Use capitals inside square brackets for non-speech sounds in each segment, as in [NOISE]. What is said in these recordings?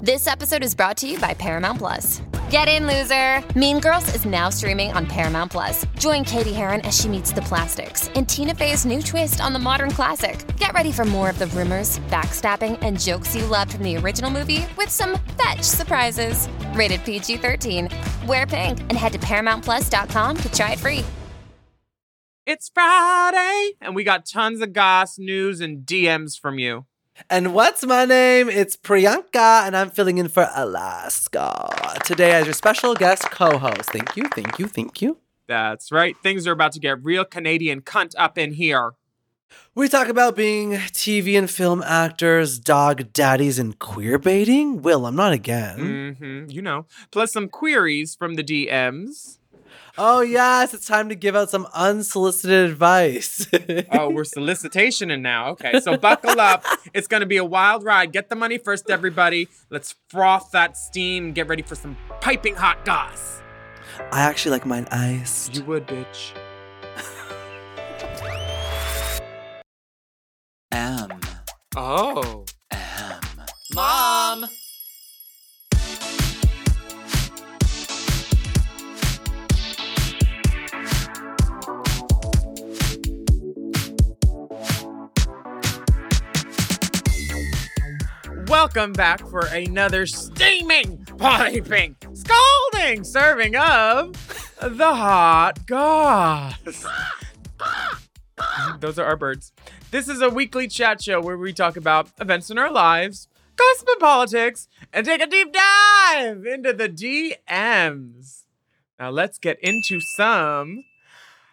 This episode is brought to you by Paramount Plus. Get in, loser! Mean Girls is now streaming on Paramount Plus. Join Cady Heron as she meets the plastics in Tina Fey's new twist on the modern classic. Get ready for more of the rumors, backstabbing, and jokes you loved from the original movie with some fetch surprises. Rated PG 13. Wear pink and head to ParamountPlus.com to try it free. It's Friday, and we got tons of goss, news, and DMs from you. And what's my name? It's Priyanka, and I'm filling in for Alaska today as your special guest co-host. Thank you, thank you, thank you. That's right. Things are about to get real Canadian cunt up in here. We talk about being TV and film actors, dog daddies, and queer baiting. Will, I'm not again. hmm You know. Plus some queries from the DMs. Oh yes, it's time to give out some unsolicited advice. Oh, we're [LAUGHS] solicitationing now. Okay, so buckle up. It's going to be a wild ride. Get the money first, everybody. Let's froth that steam. Get ready for some piping hot goss. I actually like mine iced. You would, bitch. M. Oh. M. Mom! Welcome back for another steaming, piping, scalding serving of the hot goss. Those are our birds. This is a weekly chat show where we talk about events in our lives, gossip and politics, and take a deep dive into the DMs. Now let's get into some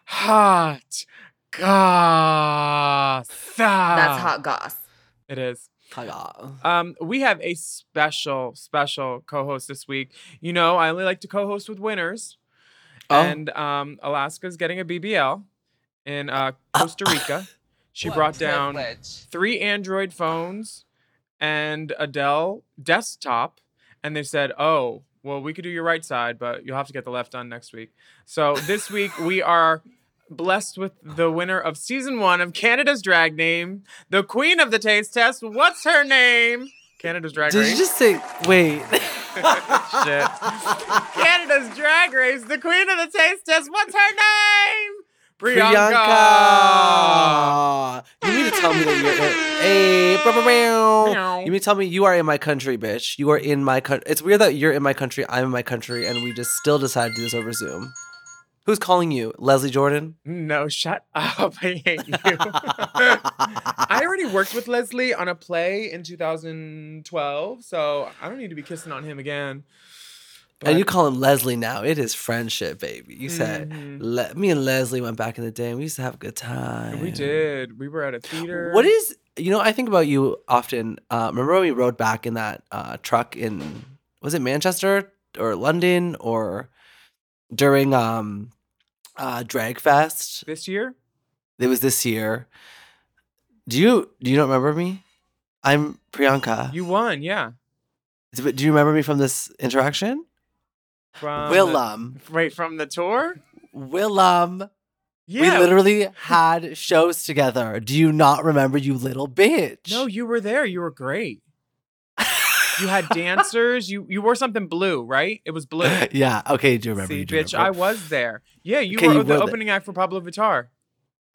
hot goss. That's hot goss. It is. Um, we have a special, special co-host this week. You know, I only like to co-host with winners, Oh. and um, Alaska's getting a BBL in uh, Costa Rica. [LAUGHS] She What brought down privilege. three Android phones and a Dell desktop, and they said, "Oh, well, we could do your right side, but you'll have to get the left done next week." So this week we are blessed with the winner of season one of Canada's Drag Name, the Queen of the Taste Test. What's her name? Canada's Drag Did Race. Did you just say wait? [LAUGHS] Shit. Canada's Drag Race, the Queen of the Taste Test. What's her name? Priyanka. Priyanka. You mean to tell me that you're in hey. You mean to tell me you are in my country, bitch? You are in my country. It's weird that you're in my country, I'm in my country, and we just still decided to do this over Zoom. Who's calling you? Leslie Jordan? No, shut up. [LAUGHS] I hate you. I already worked with Leslie on a play in 2012, so I don't need to be kissing on him again. and you call him Leslie now. It is friendship, baby. You said Mhm. Le- me and Leslie went back in the day and we used to have a good time. we did. We were at a theater. What is you know? I think about you often. Uh, remember when we rode back in that uh, truck in was it Manchester or London or during um, uh, Drag Fest? this year? It was this year. Do you do you not remember me? I'm Priyanka. You won, yeah. do you remember me from this interaction? From Willam, The, right from the tour? Willam. Yeah. We literally had shows together. Do you not remember, you little bitch? No, you were there. You were great. You had dancers. You you wore something blue, right? It was blue. [LAUGHS] yeah. Okay. Do you remember? See, you do bitch, I was there. Yeah, you Okay, were you the opening act for Pabllo Vittar.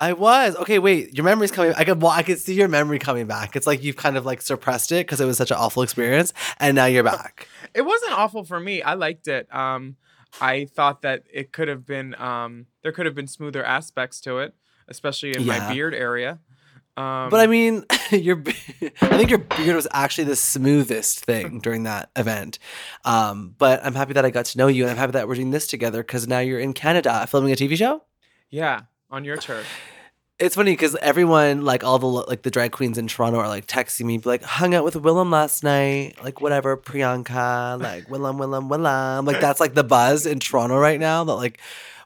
I was. Okay, wait. Your memory's coming. I could. Well, I could see your memory coming back. It's like you've kind of like suppressed it because it was such an awful experience, and now you're back. [LAUGHS] It wasn't awful for me. I liked it. Um, I thought that it could have been um, there could have been smoother aspects to it, especially in my beard area. Um, but I mean, [LAUGHS] your I think your beard was actually the smoothest thing [LAUGHS] during that event. Um, but I'm happy that I got to know you, and I'm happy that we're doing this together because now you're in Canada filming a TV show. yeah, on your turf. [SIGHS] It's funny because everyone, like all the like the drag queens in Toronto, are like texting me, like hung out with Willam last night, like whatever Priyanka, like Willam, Willam, Willam. Like that's like the buzz in Toronto right now. That like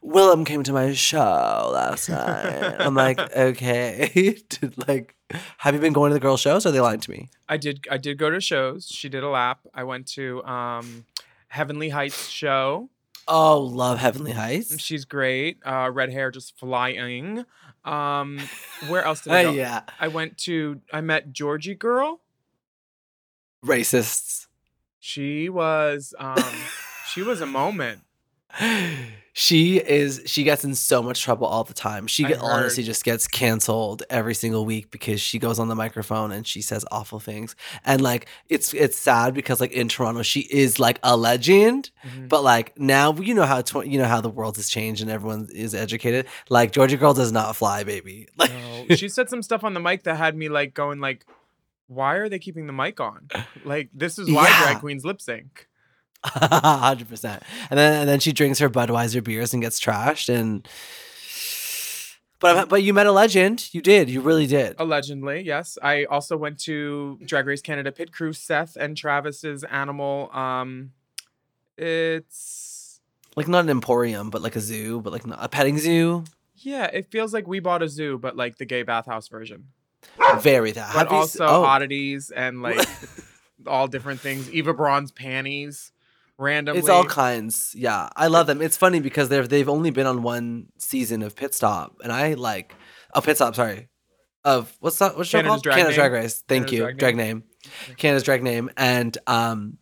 Willam came to my show last night. I'm like, [LAUGHS] okay, [LAUGHS] Did, like, have you been going to the girl shows? Or are they lying to me? I did. I did go to shows. She did a lap. I went to um, Heavenly Heights show. Oh, love Heavenly Heights. She's great. Uh, red hair just flying. Um, where else did I [LAUGHS] go? yeah, I went to. I met Georgie Girl. racists. She was. Um, she was a moment. She is she gets in so much trouble all the time she get, honestly just gets canceled every single week because she goes on the microphone and she says awful things and like it's it's sad because like in toronto she is like a legend Mhm. but like now you know how tw- you know how the world has changed and everyone is educated like georgia girl does not fly baby [LAUGHS] like No, she said some stuff on the mic that had me like going like, why are they keeping the mic on? Like this is why Yeah. drag queens lip sync. Hundred percent. And then and then she drinks her Budweiser beers and gets trashed. And but but you met a legend. You did. You really did. Allegedly, yes. I also went to Drag Race Canada pit crew. Seth and Travis's animal. Um, it's Like not an emporium, but like a zoo, but like a petting zoo. yeah. It feels like we bought a zoo, but like the gay bathhouse version. Very that. But also oh. oddities and like [LAUGHS] all different things. Eva Braun's panties, randomly. It's all kinds. Yeah, I love them. It's funny because they've they've only been on one season of Pit Stop, and I like oh Pit Stop. Sorry, of what's that? What's show Canada's called? Drag Canada's. Drag Race. Thank Canada's you, Drag drag Name. name. Canada's drag name, and um,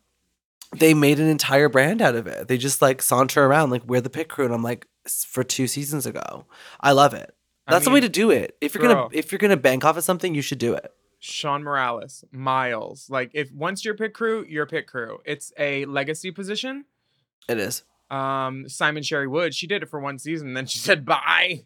they made an entire brand out of it. They just like saunter around like we're the pit crew, and I'm like for two seasons ago. I love it. I That's the way to do it. If you're gonna if you're gonna bank off of something, you should do it. Sean Morales, Miles. Like if once you're pit crew, you're pit crew. It's a legacy position. It is. Um, Simon Sherry Wood, she did it for one season, then she [LAUGHS] said bye.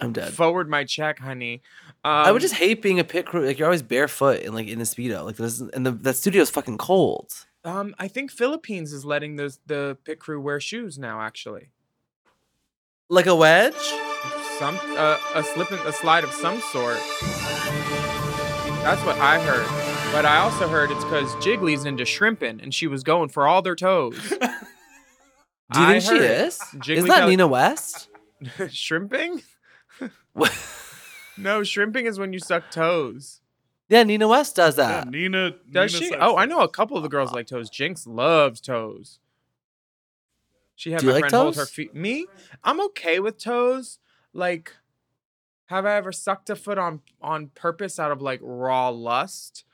I'm dead. Forward my check, honey. Um, I would just hate being a pit crew. Like you're always barefoot and like in a speedo. Like this, and the that studio is fucking cold. Um, I think Philippines is letting the the pit crew wear shoes now. Actually, Like a wedge. some uh, a slip and a slide of some sort. That's what I heard. But I also heard it's because Jiggly's into shrimping, and she was going for all their toes. [LAUGHS] Do you I think she is? Jiggly Isn't that Kelly- Nina West? [LAUGHS] shrimping? [LAUGHS] No, shrimping is when you suck toes. yeah, Nina West does Yeah, that. Nina. Does Nina she? Oh, I know a couple of the girls like toes. Jinkx loves toes. She had Do you my like friend hold her feet. Me? I'm okay with toes. Like, have I ever sucked a foot on on purpose out of like raw lust?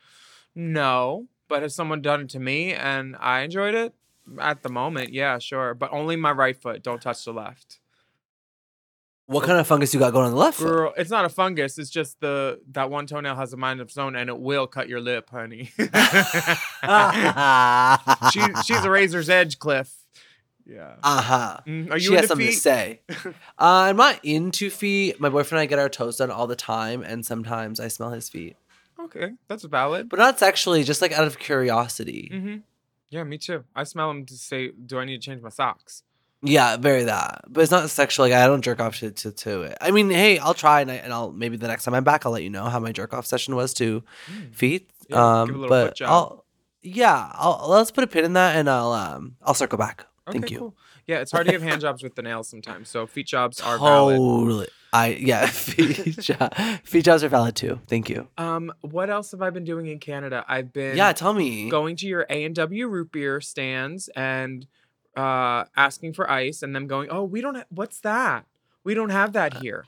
No. But has someone done it to me and I enjoyed it? At the moment, yeah, sure. But only my right foot. Don't touch the left. What kind of fungus you got going on the left foot? Girl, it's not a fungus. It's just the that one toenail has a mind of its own, and it will cut your lip, honey. [LAUGHS] [LAUGHS] she, she's a razor's edge, Cliff. Yeah. Uh huh. Mm, Are you she has something feet? to say. [LAUGHS] uh, I'm not into feet. My boyfriend and I get our toes done all the time, and sometimes I smell his feet, Okay, that's valid. but not sexually, just like out of curiosity. Mm-hmm. Yeah, me too. I smell them to say, "Do I need to change my socks?" Yeah, very that. But it's not sexual. Like I don't jerk off to, to, to it. I mean, hey, I'll try and, I, and I'll maybe the next time I'm back, I'll let you know how my jerk off session was to feet. Mm. Yeah, um, give a little but. I'll yeah, I'll let's put a pin in that and I'll um I'll circle back. Thank Okay, you. Cool. Yeah, it's hard to give hand jobs with the nails sometimes, so feet jobs are valid. Totally. I yeah, [LAUGHS] feet, jo- feet jobs are valid too. Thank you. Um, what else have I been doing in Canada? I've been Yeah, tell me. going to your A and W root beer stands and uh asking for ice, and them going, "Oh, we don't. Ha- what's that? We don't have Uh, that here.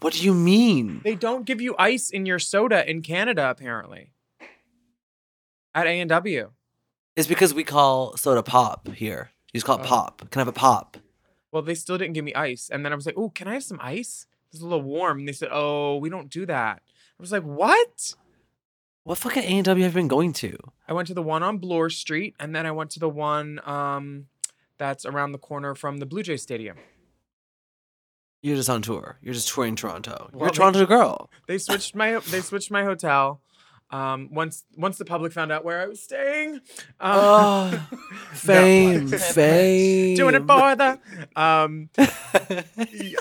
What do you mean? They don't give you ice in your soda in Canada, apparently. At A and W. It's because we call soda pop here. You just call it Oh. pop. Can I have a pop? Well, they still didn't give me ice, and then I was like, "Oh, can I have some ice? It's a little warm." And they said, "Oh, we don't do that." I was like, "What?" What fucking A and W have you been going to? I went to the one on Bloor Street, and then I went to the one um, that's around the corner from the Blue Jay Stadium. You're just on tour. You're just touring Toronto. You're Well, a they- Toronto girl. They switched my they switched my hotel. Um, once once the public found out where I was staying, um, [LAUGHS] Oh, fame, fame. doing it for the um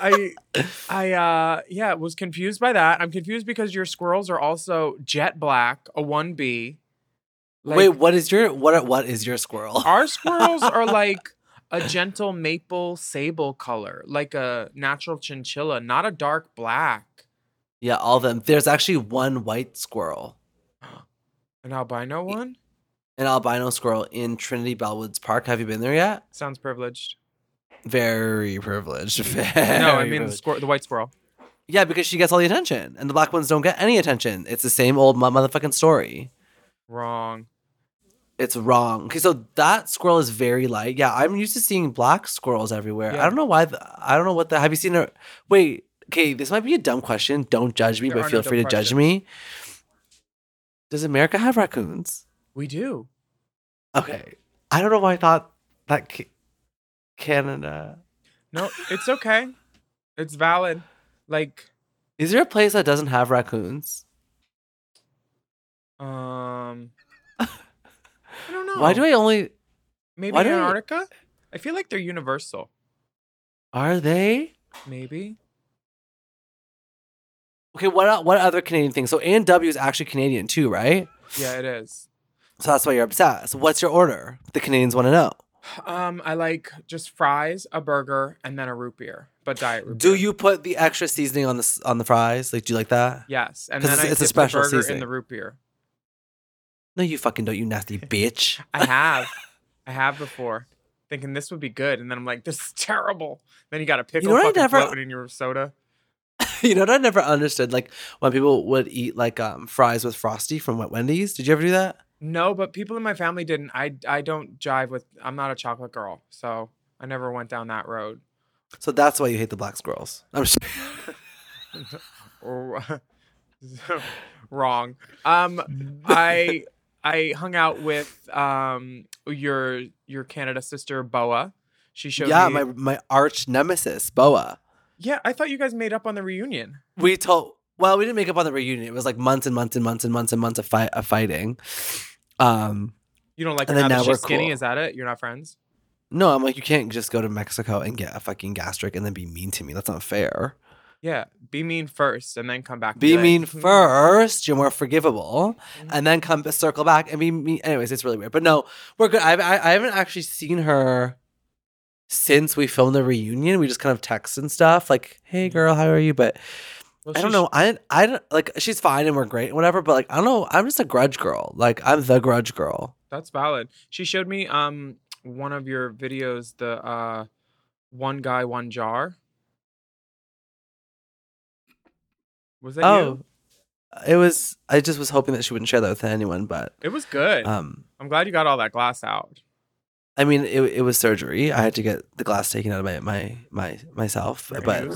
I [LAUGHS] I uh yeah was confused by that. I'm confused because your squirrels are also jet black, a 1B. Like, Wait, what is your what? What is your squirrel? our squirrels are [LAUGHS] like a gentle maple sable color, like a natural chinchilla, not a dark black. Yeah, all of them. There's actually one white squirrel, An albino one? an albino squirrel in Trinity Bellwoods Park. Have you been there yet? Sounds privileged. Very privileged. No, [LAUGHS] I Very mean the, squir- the white squirrel. Yeah, because she gets all the attention, and the black ones don't get any attention. It's the same old motherfucking story. Wrong. It's wrong. Okay, so that squirrel is very light. Yeah, I'm used to seeing black squirrels everywhere. Yeah. I don't know why. The, I don't know what the. Have you seen her? Wait. Okay, this might be a dumb question. Don't judge me, There but feel no free to dumb judge me. Does America have raccoons? We do. Okay, I don't know why I thought that ca- Canada. No, it's okay. it's valid. Like, Is there a place that doesn't have raccoons? um, [LAUGHS] I don't know. Why do I only? Maybe do I- Antarctica? I feel like they're universal. Are they? Maybe. Okay, what what other Canadian things? So A and W is actually Canadian too, right? Yeah, it is. So that's why you're obsessed. What's your order? The Canadians want to know. Um, I like just fries, a burger, and then a root beer, but diet root Do beer. you put the extra seasoning on the on the fries? Like, do you like that? Yes, and then it's- I it's a special burger seasoning. in the root beer. No, you fucking don't, you nasty [LAUGHS] bitch. I have, I have before, thinking this would be good, and then I'm like, this is terrible. Then you got a pickle know fucking never- floating in your soda. [LAUGHS] you know what I never understood? Like when people would eat like um fries with frosty from Wet Wendy's. Did you ever do that? No, but people in my family didn't. I I don't jive with. I'm not a chocolate girl, so I never went down that road. So that's why you hate the black squirrels. I'm [LAUGHS] Wrong. Um, I I hung out with um your your Canada sister Boa. She showed yeah, me. my my arch nemesis, Boa. Yeah, I thought you guys made up on the reunion. We told well, we didn't make up on the reunion. It was like months and months and months and months and months of fight of fighting. Um You don't like her And then now that now she's we're skinny? cool. Is that it? You're not friends? no, I'm like, you can't just go to Mexico and get a fucking gastric and then be mean to me. That's not fair. Yeah. Be mean first, and then come back. and Be like, mean "Hmm." first, you're more forgivable, and then come circle back and be mean. Anyways, it's really weird, but no, we're good. I, I I haven't actually seen her since we filmed the reunion. We just kind of text and stuff, like, "Hey, girl, how are you?" But Well, I don't know. I I don't like. She's fine and we're great, and whatever. But like, I don't know. I'm just a grudge girl. Like, I'm the grudge girl. That's valid. She showed me um one of your videos, the uh one guy, one jar. Was that Oh, you? it was. I just was hoping that she wouldn't share that with anyone, but It was good. um. I'm glad you got all that glass out. I mean, it, it was surgery. I had to get the glass taken out of my my my myself. But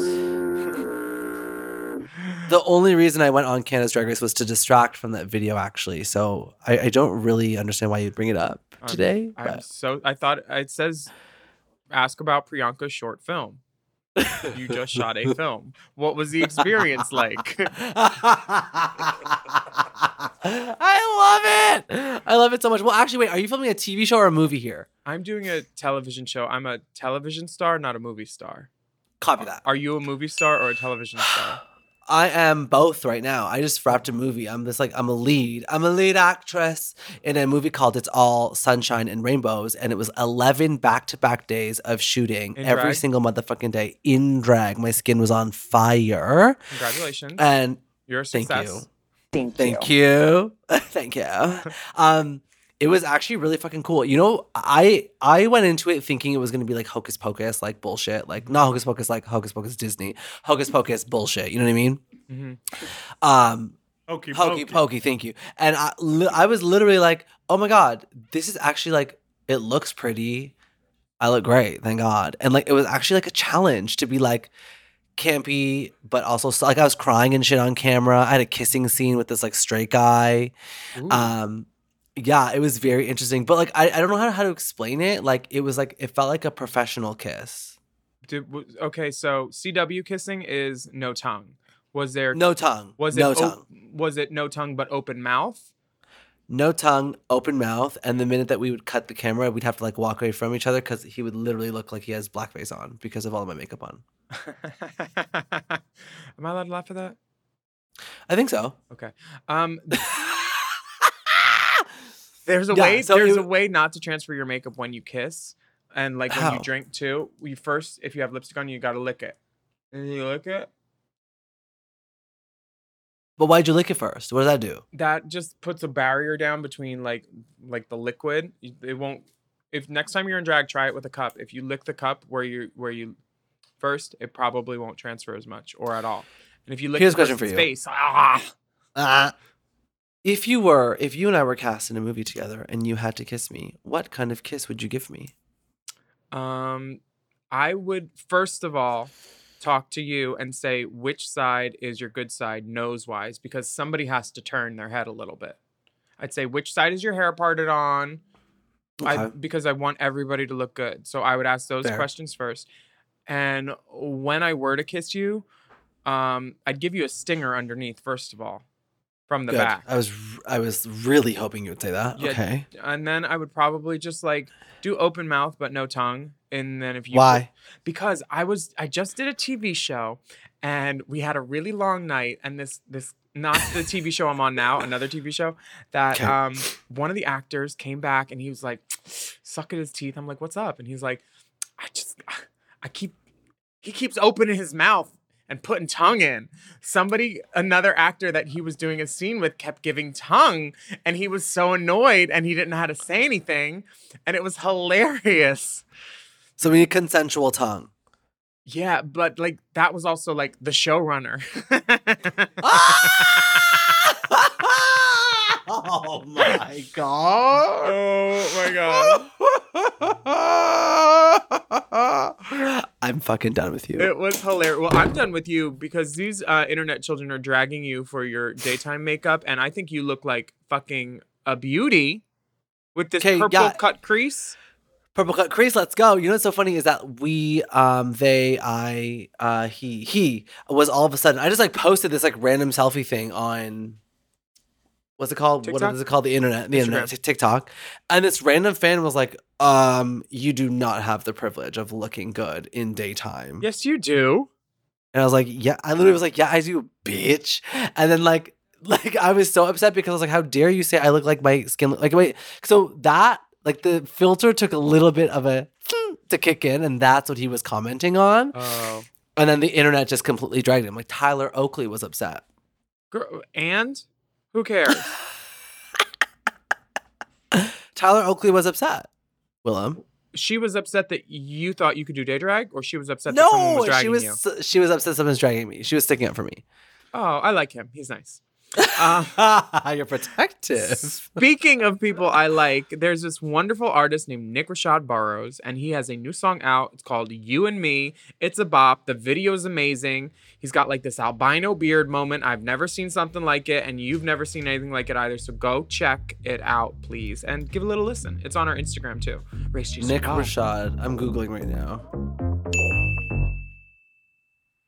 the only reason I went on Canada's Drag Race was to distract from that video, actually. So I, I don't really understand why you bring it up I'm- today. I'm so I thought it says ask about Priyanka's short film. [LAUGHS] You just shot a film. What was the experience like? [LAUGHS] I love it. I love it so much. Well, actually, wait. Are you filming a TV show or a movie here? I'm doing a television show. I'm a television star, not a movie star. Copy that. Are you a movie star or a television star? I am both right now. I just wrapped a movie. I'm just like I'm a lead. I'm a lead actress in a movie called It's All Sunshine and Rainbows, and it was 11 back-to-back days of shooting In every drag? single motherfucking day in drag. My skin was on fire, Congratulations. and You're a success. thank you, Thank, thank you, [LAUGHS] thank you. [LAUGHS] Um, it was actually really fucking cool. You know, I I went into it thinking it was gonna be like hocus pocus, like bullshit, like not hocus pocus, like hocus pocus Disney, hocus pocus bullshit. You know what I mean? Mhm. Um, Hokey Hokey pokey, thank you. And I, li- I was literally like, oh my god, this is actually like, it looks pretty. I look great, thank God. And like, it was actually like a challenge to be like campy, but also like I was crying and shit on camera. I had a kissing scene with this like straight guy. Ooh. Um, yeah, it was very interesting. But like, I, I don't know how, how to explain it. Like, it was like, it felt like a professional kiss. Did, w- okay, so CW kissing is no tongue. Was there No tongue. was it no tongue? was it no tongue but open mouth? No tongue, open mouth, and the minute that we would cut the camera, we'd have to like walk away from each other because he would literally look like he has blackface on because of all of my makeup on. [LAUGHS] Am I allowed to laugh at that? I think so. Okay. Um [LAUGHS] there's a Yeah, way so there's it- a way not to transfer your makeup when you kiss. And like when you drink too, you first if you have lipstick on, you gotta lick it. And you lick it. But why'd you lick it first? What does that do? that just puts a barrier down between like like the liquid. It won't. If next time you're in drag, try it with a cup. If you lick the cup where you where you first, it probably won't transfer as much or at all. And if you lick Here's a question for you. face, ah, Uh, if you were, if you and I were cast in a movie together and you had to kiss me, what kind of kiss would you give me? um, I would first of all talk to you and say which side is your good side nose wise because somebody has to turn their head a little bit. I'd say which side is your hair parted on? I because I want everybody to look good. So I would ask those Fair. questions first. And when I were to kiss you, um, I'd give you a stinger underneath first of all, from the Good. back. I was, I was really hoping you would say that. Yeah, okay. And then I would probably just like do open mouth but no tongue. And then if you Why? because I was I just did a TV show and we had a really long night and this this not the TV show I'm on now, another TV show that um one of the actors came back and he was like sucking his teeth. I'm like, "What's up?" And he's like, "I just I keep he keeps opening his mouth and putting tongue in. Somebody, another actor that he was doing a scene with, kept giving tongue, and he was so annoyed and he didn't know how to say anything, and it was hilarious. So we need consensual tongue. Yeah, but like that was also like the showrunner. [LAUGHS] oh my god. [LAUGHS] oh my god. [LAUGHS] I'm fucking done with you. It was hilarious. Well, I'm done with you because these uh, internet children are dragging you for your daytime makeup, and I think you look like fucking a beauty with this purple yeah. cut crease. Purple cut crease, let's go. You know what's so funny is that we, um, they, I, uh, he, he was all of a sudden. I just like posted this like random selfie thing on, what's it called? What TikTok? is it called? The internet, the internet, Instagram. Tik- TikTok. And this random fan was like, um, you do not have the privilege of looking good in daytime. Yes, you do. And I was like, yeah, I literally was like, yeah, I do, bitch. And then like, [LAUGHS] like I was so upset because I was like, how dare you say I look like my skin? Like, wait, so that like the filter took a little bit of a [LAUGHS] to kick in, and that's what he was commenting on. Oh, And then the internet just completely dragged him. Like Tyler Oakley was upset. girl, and who cares? [LAUGHS] Tyler Oakley was upset. Willam. she was upset that you thought you could do day drag, or she was upset that someone No, was dragging she was you. she was upset someone's dragging me. She was sticking up for me. Oh, I like him. He's nice. Uh, [LAUGHS] You're protective. Speaking of people I like, there's this wonderful artist named Nick Rashad Burrows, and he has a new song out. It's called You and Me. It's a bop. The video is amazing. He's got like this albino beard moment. I've never seen something like it, and you've never seen anything like it either. So go check it out, please, and give a little listen. It's on our Instagram too. Race Chaser Nick Pod. Rashad. I'm googling right now.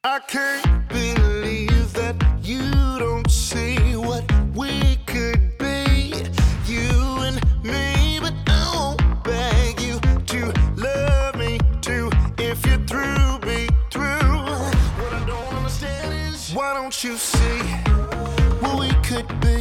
I can't believe don't you see what we could be?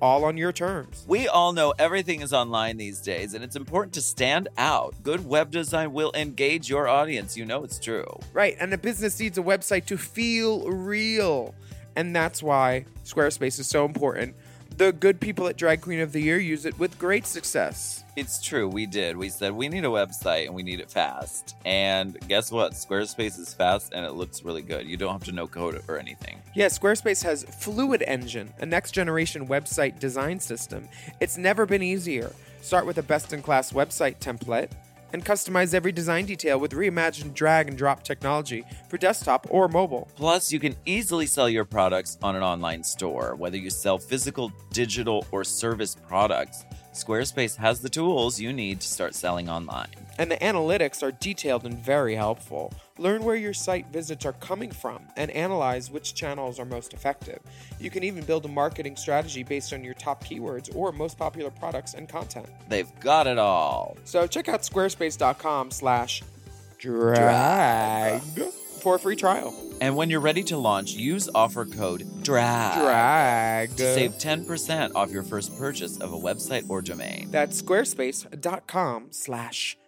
all on your terms. We all know everything is online these days, and it's important to stand out. Good web design will engage your audience. You know it's true. Right, and a business needs a website to feel real. And that's why Squarespace is so important. The good people at Drag Queen of the Year use it with great success. It's true, we did. We said we need a website and we need it fast. And guess what? Squarespace is fast and it looks really good. You don't have to know code or anything. Yeah, Squarespace has Fluid Engine, a next generation website design system. It's never been easier. Start with a best in class website template and customize every design detail with reimagined drag and drop technology for desktop or mobile. Plus, you can easily sell your products on an online store, whether you sell physical, digital, or service products. Squarespace has the tools you need to start selling online. And the analytics are detailed and very helpful. Learn where your site visits are coming from and analyze which channels are most effective. You can even build a marketing strategy based on your top keywords or most popular products and content. They've got it all. So check out squarespace.com slash drag for a free trial. And when you're ready to launch, use offer code DRAG, Drag. to save 10% off your first purchase of a website or domain. That's squarespace.com slash drag.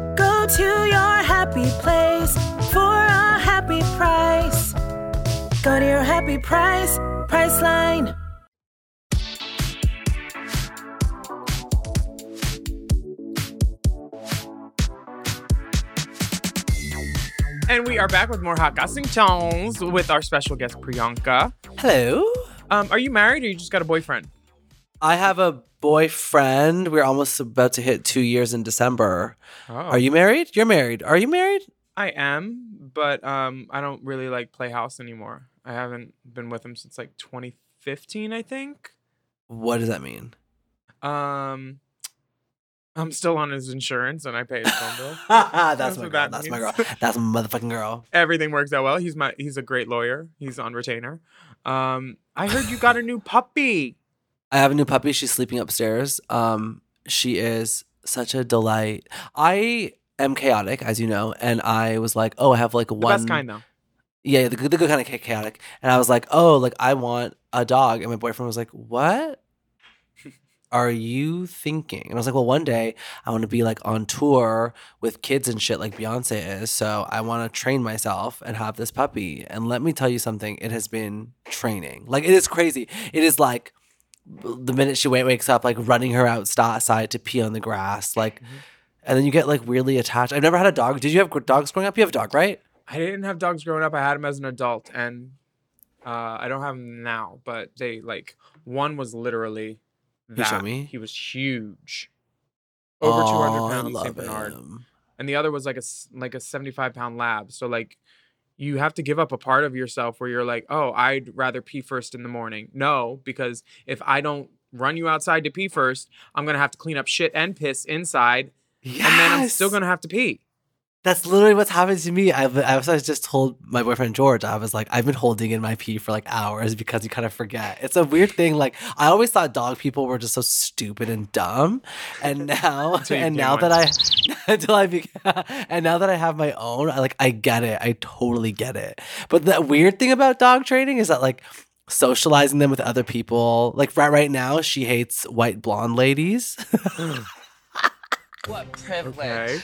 Go to your happy place for a happy price. Go to your happy price, Priceline. And we are back with more hot gossiping tones with our special guest Priyanka. Hello. Um, are you married or you just got a boyfriend? I have a boyfriend. We're almost about to hit two years in December. Oh. Are you married? You're married. Are you married? I am, but um, I don't really like play house anymore. I haven't been with him since like 2015, I think. What does that mean? Um, I'm still on his insurance and I pay his phone bill. [LAUGHS] That's That's my girl. that That's my girl. That's my motherfucking girl. [LAUGHS] Everything works out well. He's my he's a great lawyer. He's on retainer. Um, I heard you got a new puppy. I have a new puppy. She's sleeping upstairs. Um, she is such a delight. I am chaotic, as you know, and I was like, oh, I have like The one. best kind though. Yeah, the, the good kind of chaotic. And I was like, oh, like I want a dog. And my boyfriend was like, what [LAUGHS] are you thinking? And I was like, well, one day I want to be like on tour with kids and shit like Beyonce is. So I want to train myself and have this puppy. And let me tell you something, it has been training. Like it is crazy. It is like the minute she wakes up, like running her outside to pee on the grass, like. And then you get like weirdly attached. I've never had a dog. Did you have dogs growing up? You have a dog, right? I didn't have dogs growing up. I had them as an adult, and uh, I don't have them now. But they like one was literally you that. show me? He was huge, over oh, two hundred pounds, Saint Bernard, him. and the other was like a like a seventy five pound lab. So like. You have to give up a part of yourself where you're like, oh, I'd rather pee first in the morning. No, because if I don't run you outside to pee first, I'm gonna have to clean up shit and piss inside, and then I'm still gonna have to pee. That's literally what's happened to me. I've, I was I just told my boyfriend George, I was like, I've been holding in my pee for like hours because you kind of forget. It's a weird thing. Like I always thought dog people were just so stupid and dumb, and [LAUGHS] now and now one. that I [LAUGHS] until I beca- [LAUGHS] and now that I have my own, I like I get it. I totally get it. But the weird thing about dog training is that like socializing them with other people. Like right right now, she hates white blonde ladies. What privilege. Okay.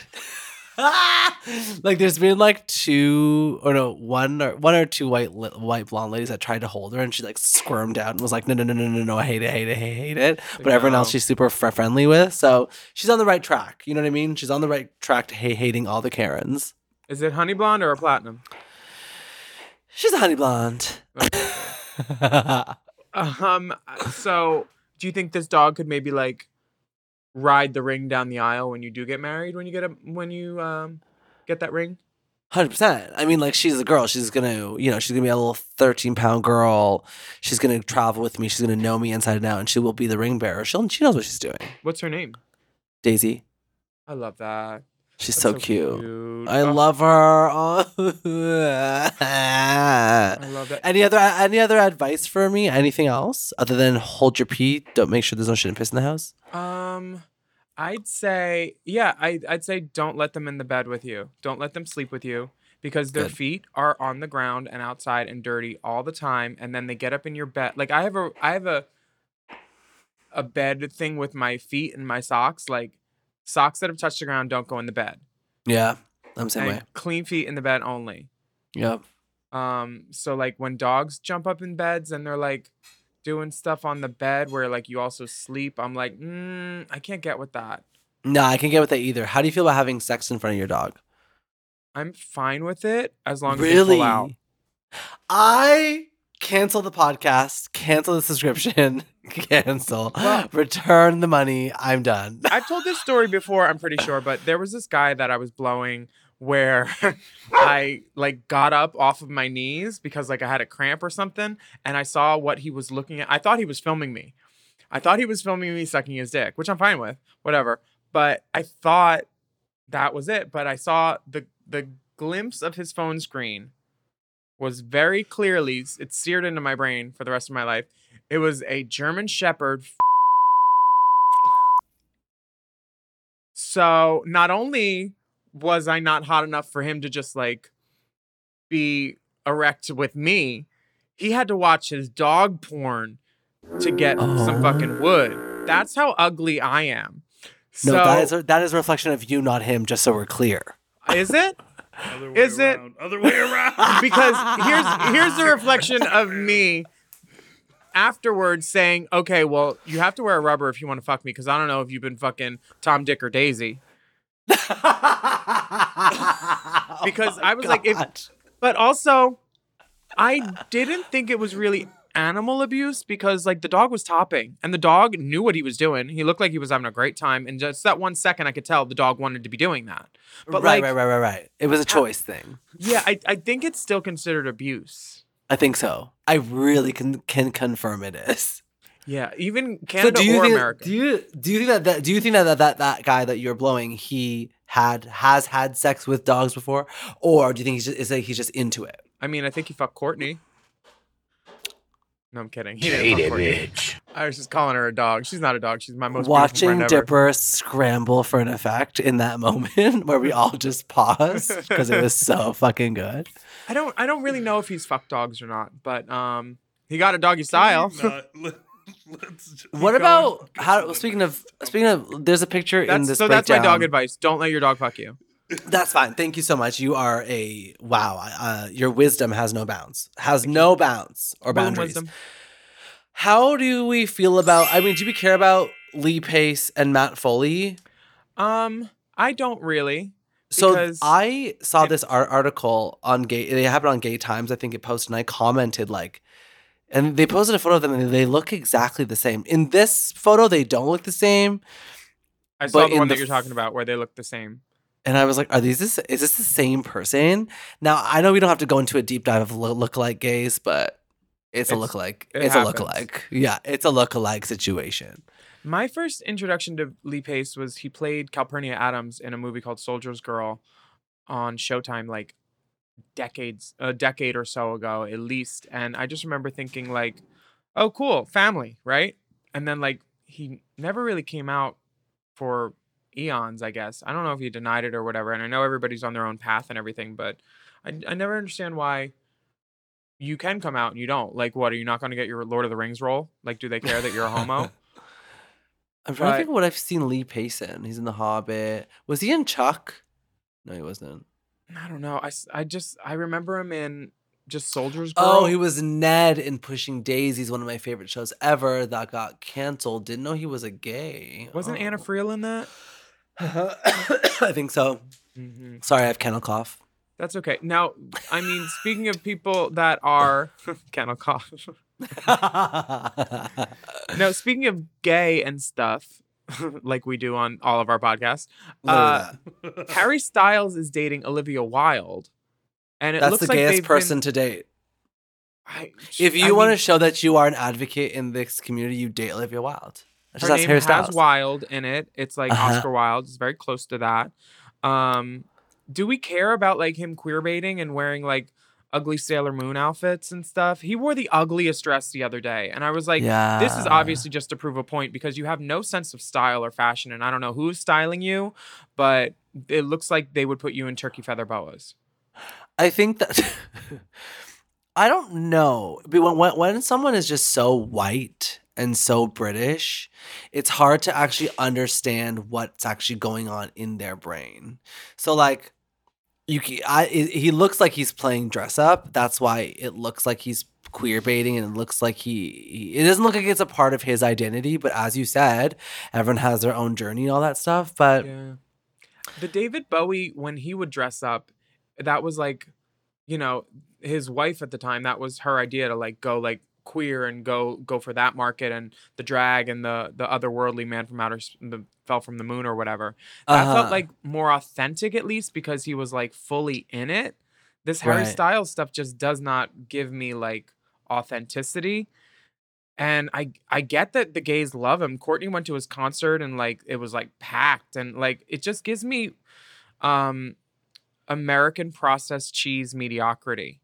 [LAUGHS] like there's been like two or no one or one or two white white blonde ladies that tried to hold her and she like squirmed out and was like no no no no no no I hate it hate it hate it but everyone else she's super fr- friendly with so she's on the right track you know what I mean she's on the right track to ha- hating all the Karens Is it honey blonde or a platinum? She's a honey blonde. [LAUGHS] Um. So, do you think this dog could maybe like ride the ring down the aisle when you do get married? When you get a when you um get that ring? Hundred percent. I mean, like she's a girl. She's gonna, you know, she's gonna be a little thirteen pound girl. She's gonna travel with me. She's gonna know me inside and out, and she will be the ring bearer. She'll, she knows what she's doing. What's her name? Daisy. I love that. She's so, so cute. cute. I Oh. love her. Oh. [LAUGHS] I love that. any other any other advice for me? Anything else other than hold your pee? Don't make sure there's no shit and piss in the house. Um, I'd say yeah. I I'd say don't let them in the bed with you. Don't let them sleep with you because their Good. feet are on the ground and outside and dirty all the time, and then they get up in your bed. Like I have a I have a a bed thing with my feet and my socks. Like socks that have touched the ground don't go in the bed. Yeah, I'm same way. clean feet in the bed only. Yep. Um, so like when dogs jump up in beds and they're like doing stuff on the bed where like you also sleep, I'm like, mm, I can't get with that. No, I can't get with that either. How do you feel about having sex in front of your dog? I'm fine with it as long as they Really? pull out. I cancel the podcast, cancel the subscription, [LAUGHS] cancel, return the money. I'm done. [LAUGHS] I've told this story before, I'm pretty sure, but there was this guy that I was blowing where [LAUGHS] I like got up off of my knees because like I had a cramp or something and I saw what he was looking at. I thought he was filming me. I thought he was filming me sucking his dick, which I'm fine with, whatever. But I thought that was it, but I saw the the glimpse of his phone screen was very clearly it seared into my brain for the rest of my life. It was a German shepherd So not only was I not hot enough for him to just like be erect with me, he had to watch his dog porn to get some fucking oh. wood. That's how ugly I am. No, So that is a, that is a reflection of you, not him. Just so we're clear. is it? Is it? Other way around. [LAUGHS] because here's here's the [LAUGHS] reflection of me afterwards saying, okay, well, you have to wear a rubber if you want to fuck me, because I don't know if you've been fucking Tom, Dick, or Daisy. [LAUGHS] because oh I was like, if, but also, I didn't think it was really animal abuse because like the dog was topping and the dog knew what he was doing. He looked like he was having a great time, and just that one second, I could tell the dog wanted to be doing that. But right, like, right, right, right, right. It was a uh, choice thing. yeah, I, I think it's still considered abuse. I think so. I really can can confirm it is. Yeah, even Canada so do you or think, America. Do you do you think that, that do you think that, that that that guy that you're blowing he had has had sex with dogs before, or do you think he's just is like he's just into it? I mean, I think he fucked Courtney. No, I'm kidding. He didn't fuck Courtney. I was just calling her a dog. She's not a dog. She's my most Watching. Dipper scramble for an effect in that [LAUGHS] moment where we all just paused because it was so [LAUGHS] fucking good. I don't. I don't really know if he's fucked dogs or not, but um, he got a doggy style. Let- let's What about how? Speaking of speaking of, there's a picture in this. so that's my dog advice. Don't let your dog fuck you. That's fine. Thank you so much. You are a wow. Uh, your wisdom has no bounds. Has no bounds or Boom boundaries. wisdom. How do we feel about? I mean, do we care about Lee Pace and Matt Foley? Um, I don't really. So because I saw this art article on gay. They happened on Gay Times. I think it posted, and I commented like, and they posted a photo of them, and they look exactly the same. In this photo, they don't look the same. I saw But the in one the that you're talking about where they look the same. And I was like, "Are these this? Is this the same person?" Now I know we don't have to go into a deep dive of lo- lookalike gays, but it's, a It's- lookalike. it It's happens. a lookalike. Yeah, it's a lookalike situation. My first introduction to Lee Pace was he played Calpernia Addams in a movie called Soldier's Girl on Showtime, like decades, a decade or so ago, at least. And I just remember thinking, like, oh, cool, family, right? And then, like, he never really came out for eons, I guess. I don't know if he denied it or whatever. And I know everybody's on their own path and everything, but I, I never understand why you can come out and you don't. Like, what? Are you not going to get your Lord of the Rings role? Like, do they care that you're a homo? [LAUGHS] I'm trying But- to think what I've seen Lee Pace in. He's in The Hobbit. Was he in Chuck? No, he wasn't. I don't know. I, I just I remember him in just Soldier's Girl. Oh, he was Ned in Pushing Daisies, one of my favorite shows ever that got canceled. Didn't know he was a gay. Wasn't Anna Oh. Friel in that? [COUGHS] I think so. Mhm. Sorry, I have kennel cough. That's okay. Now, I mean, speaking of people that are [LAUGHS] kennel cough. [LAUGHS] no, speaking of gay and stuff, [LAUGHS] like we do on all of our podcasts, uh, Harry Styles is dating Olivia Wilde, and it That's looks the like gayest person Been, to date. I, If I you want to show that you are an advocate in this community, you date Olivia Wilde. Her name has Styles. Wilde in it. It's like Uh-huh. Oscar Wilde. It's very close to that. Um, do we care about like him queer baiting and wearing like ugly Sailor Moon outfits and stuff? He wore the ugliest dress the other day, and I was like, this is obviously just to prove a point because you have no sense of style or fashion, and I don't know who's styling you, but it looks like they would put you in turkey feather boas. I think that [LAUGHS] I don't know. But when, when when someone is just so white and so British, it's hard to actually understand what's actually going on in their brain. So like you I he looks like he's playing dress up. That's why it looks like he's queer baiting and it looks like he, he it doesn't look like it's a part of his identity, but as you said, everyone has their own journey and all that stuff, but Yeah. The David Bowie, when he would dress up, that was like, you know, his wife at the time, that was her idea to like go like queer and go go for that market and the drag and the the otherworldly man from outer the fell from the moon or whatever. That Uh-huh. felt like more authentic at least because he was like fully in it. This Harry Right. Styles stuff just does not give me like authenticity. And I I get that the gays love him. Courtney went to his concert and like it was like packed and like it just gives me um American processed cheese mediocrity.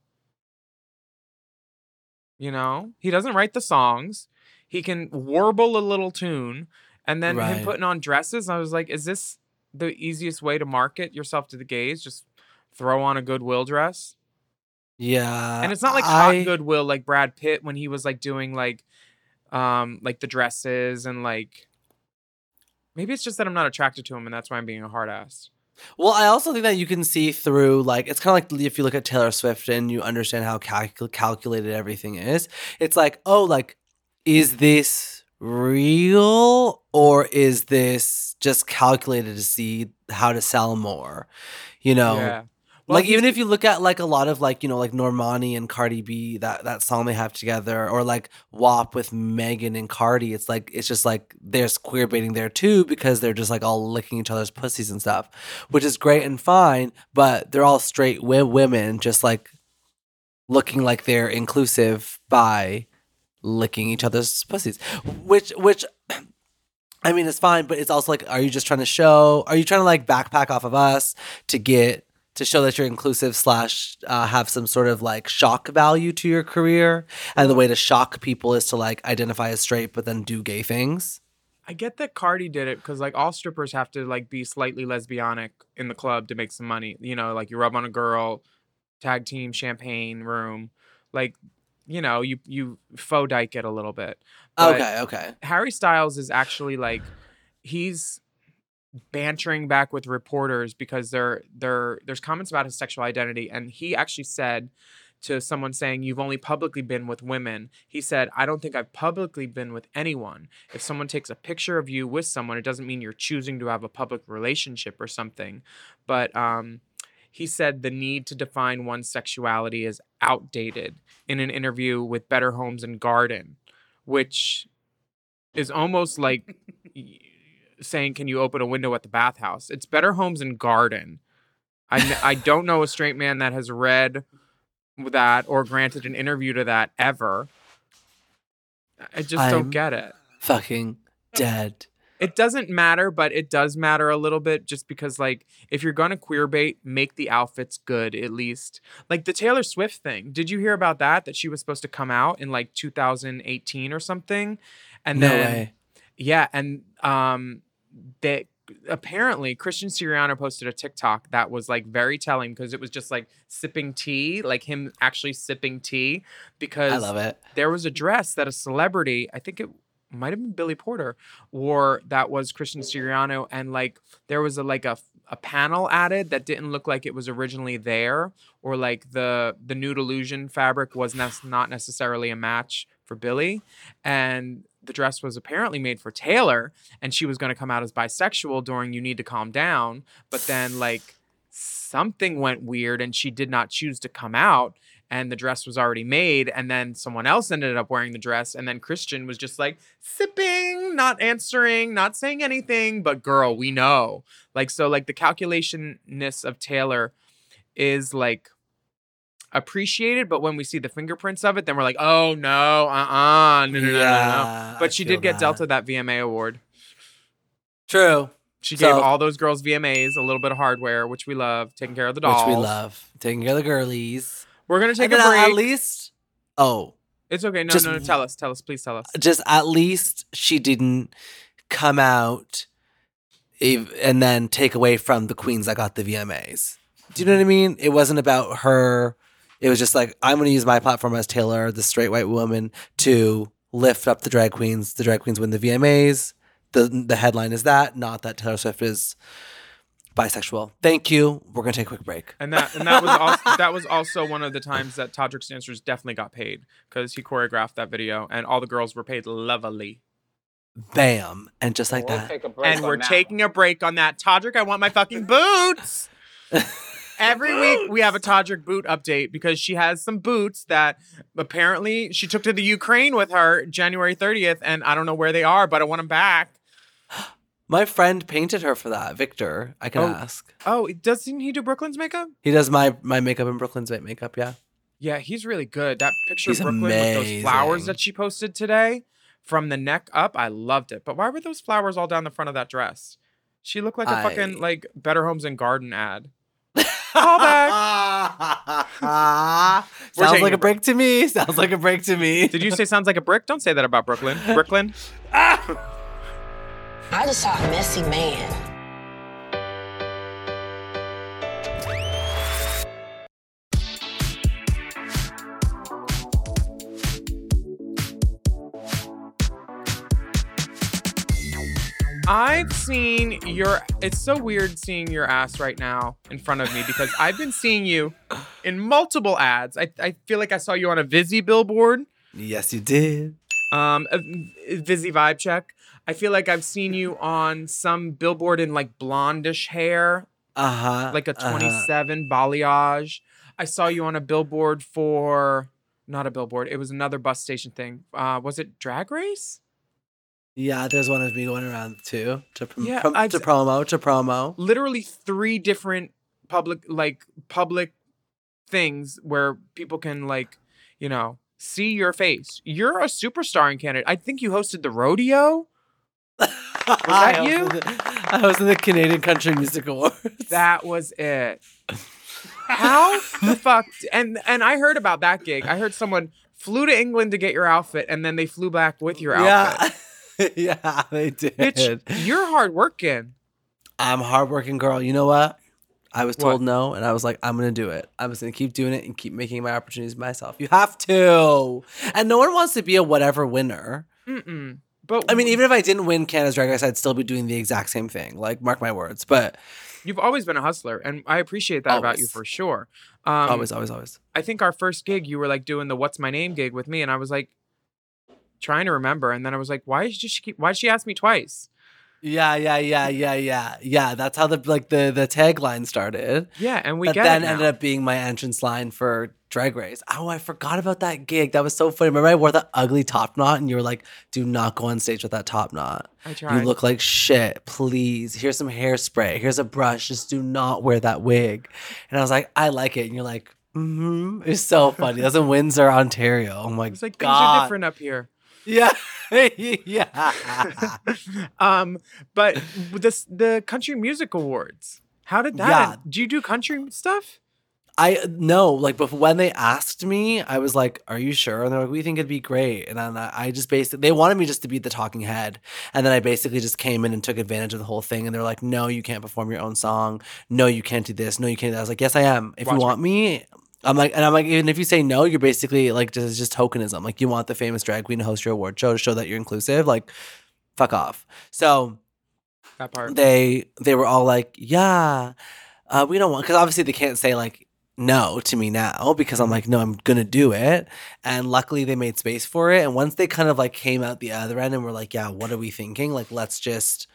You know? He doesn't write the songs. He can warble a little tune and then him putting on dresses. I was like, is this the easiest way to market yourself to the gays? Just throw on a goodwill dress? yeah. and it's not like I- hot goodwill like Brad Pitt when he was like doing like um like the dresses and like maybe it's just that I'm not attracted to him and that's why I'm being a hard ass. Well, I also think that you can see through, like, it's kind of like if you look at Taylor Swift and you understand how calcul- calculated everything is. It's like, oh, like, is this real or is this just calculated to see how to sell more? You know, Yeah. Well, like even if you look at like a lot of like you know like Normani and Cardi B that that song they have together or like WAP with Megan and Cardi it's like it's just like there's queer baiting there too because they're just like all licking each other's pussies and stuff which is great and fine but they're all straight wi- women just like looking like they're inclusive by licking each other's pussies which which I mean, it's fine, but it's also like, are you just trying to show? Are you trying to like backpack off of us to get to show that you're inclusive slash uh, have some sort of like shock value to your career? And the way to shock people is to like identify as straight, but then do gay things. I get that Cardi did it because like all strippers have to like be slightly lesbianic in the club to make some money. You know, like you rub on a girl, tag team, champagne room, like you know, you you faux dyke it a little bit. But okay, okay. Harry Styles is actually like he's bantering back with reporters because there there there's comments about his sexual identity and he actually said to someone saying you've only publicly been with women. He said i don't think i've publicly been with anyone. If someone takes a picture of you with someone it doesn't mean you're choosing to have a public relationship or something. But um he said the need to define one's sexuality is outdated in an interview with better homes and garden which is almost like [LAUGHS] saying, "Can you open a window at the bathhouse?" It's Better Homes and Garden. I I [LAUGHS] don't know a straight man that has read that or granted an interview to that ever. I just I'm- don't get it. Fucking dead. It doesn't matter, but it does matter a little bit just because, like, if you're gonna queer bait, make the outfits good at least. Like the Taylor Swift thing. Did you hear about that? That she was supposed to come out in like 2018 or something, and No then way. yeah, and um, that apparently Christian Siriano posted a TikTok that was like very telling because it was just like sipping tea, like him actually sipping tea, because I love it. there was a dress that a celebrity, I think it might have been Billy Porter, wore that was Christian Siriano, and like there was a like a a panel added that didn't look like it was originally there, or like the the nude illusion fabric was nec- not necessarily a match for Billy, and the dress was apparently made for Taylor, and she was going to come out as bisexual during "You Need to Calm Down," but then like something went weird and she did not choose to come out and the dress was already made and then someone else ended up wearing the dress and then Christian was just like sipping, not answering, not saying anything, but girl, we know. Like so like the calculationness of Taylor is like appreciated, but when we see the fingerprints of it, then we're like, oh no, uh-uh, no, no, no, no, no. But I she did get that. Delta that VMA award. True. She So- gave all those girls VMAs, a little bit of hardware, which we love, taking care of the dolls. Which we love. Taking care of the girlies. We're gonna take And a break. At least, oh, it's okay. No, just- no, no. Tell us. Tell us. Please tell us. just at least she didn't come out and then take away from the queens that got the VMAs. Do you know what I mean? It wasn't about her. It was just like I'm going to use my platform as Taylor, the straight white woman, to lift up the drag queens. The drag queens win the VMAs. the The headline is that, not that Taylor Swift is bisexual. Thank you. We're going to take a quick break. And that and that was also that was also one of the times that Todrick's dancers definitely got paid because he choreographed that video and all the girls were paid lovely. Bam, and just like that. And we're taking a break on that. Todrick, I want my fucking boots. [LAUGHS] Every week we have a Todrick boot update because she has some boots that apparently she took to the Ukraine with her January 30th, and I don't know where they are, but I want them back. [GASPS] My friend painted her for that. Victor, I can Oh. ask. Oh, doesn't he do Brooklyn's makeup? He does my my makeup and Brooklyn's makeup. Yeah. Yeah, he's really good. That picture He's of Brooklyn with those flowers that she posted today from the neck up, I loved it. But why were those flowers all down the front of that dress? She looked like a fucking like Better Homes and Garden ad. Call back. [LAUGHS] Sounds like a a break to me. [LAUGHS] Sounds like a break to me. Did you say sounds like a brick? Don't say that about Brooklyn. Brooklyn. Ah. [LAUGHS] I just saw a messy man. I've seen your. It's so weird seeing your ass right now in front of me because [LAUGHS] I've been seeing you in multiple ads. I, I feel like I saw you on a Vizzy billboard. Yes, you did. Um, a Vizzy vibe check. I feel like I've seen you on some billboard in like blondish hair, Uh huh. like a 27 balayage. I saw you on a billboard for not a billboard. It was another bus station thing. Uh, was it Drag Race? Yeah, there's one of me going around too to prom- Yeah, prom- to promo to promo. literally three different public like public things where people can like you know see your face. You're a superstar in canada. I think you hosted the rodeo. [LAUGHS] Was that you? I was in the Canadian Country Music Awards. that was it. [LAUGHS] How the fuck and and i heard about that gig. I heard someone flew to england to get your outfit and then they flew back with your outfit. yeah, [LAUGHS] yeah, they did. bitch you're hardworking I'm a hardworking girl. You know what? I was told What? no, and I was like, I'm gonna do it. I'm just gonna keep doing it and keep making my opportunities myself. You have to, and no one wants to be a whatever winner. Mm-mm. but I mean, even if I didn't win Canada's Drag Race, I'd still be doing the exact same thing. Like, mark my words. But you've always been a hustler and i appreciate that about you for sure um, always, always, always. I think our first gig, you were like doing the "What's my name" gig with me, and I was like trying to remember, and then I was like, "Why did she keep? Why did she ask me twice?" Yeah, yeah, yeah, yeah, yeah, yeah. That's how the like the the tagline started. Yeah, and we that then ended up being my entrance line for Drag Race. Oh, I forgot about that gig. That was so funny. Remember, I wore the ugly top knot, and you were like, "Do not go on stage with that top knot. I You look like shit. Please, here's some hairspray. Here's a brush. Just do not wear that wig." And I was like, "I like it," and you're like, Mm-hmm. It's so funny. That's in Windsor, Ontario. Oh my god. It's like things are different up here. Yeah, [LAUGHS] yeah. um, but this the Country Music Awards. How did that? Yeah. Do you do country stuff? I no, like before when they asked me, I was like, "Are you sure?" And they're like, "We think it'd be great." And then I I just basically they wanted me just to be the talking head, and then I basically just came in and took advantage of the whole thing. And they're like, "No, you can't perform your own song. No, you can't do this. No, you can't." do that." I was like, "Yes, I am. If Watch you me. want me." I'm like, and I'm like, even if you say no, you're basically like just just tokenism. Like you want the famous drag queen to host your award show to show that you're inclusive. Like, fuck off. So That part. they they were all like, yeah, uh, we don't want because obviously they can't say like no to me now because I'm like, no, I'm gonna do it. And luckily they made space for it. And once they kind of like came out the other end and were like, yeah, what are we thinking? Like, let's just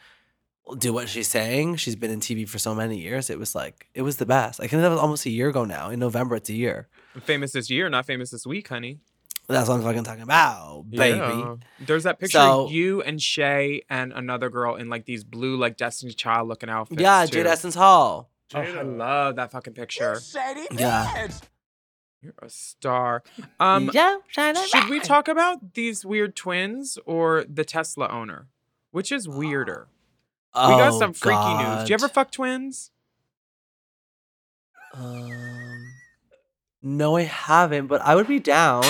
do what she's saying. She's been in TV for so many years. It was like it was the best. I think that was almost a year ago now. In November, it's a year. Famous this year, not famous this week, honey. That's what I'm fucking talking about, baby. Yeah. There's that picture So- of you and Shea and another girl in like these blue like Destiny's Child looking outfits. Yeah, too. Jaida Essence Hall. Oh, I love that fucking picture. Yeah. You're a star. Um, Yeah, should we talk about these weird twins or the Tesla owner? Which is weirder? We got Oh, some freaky news. Do you ever fuck twins? Um, no, I haven't, but I would be down.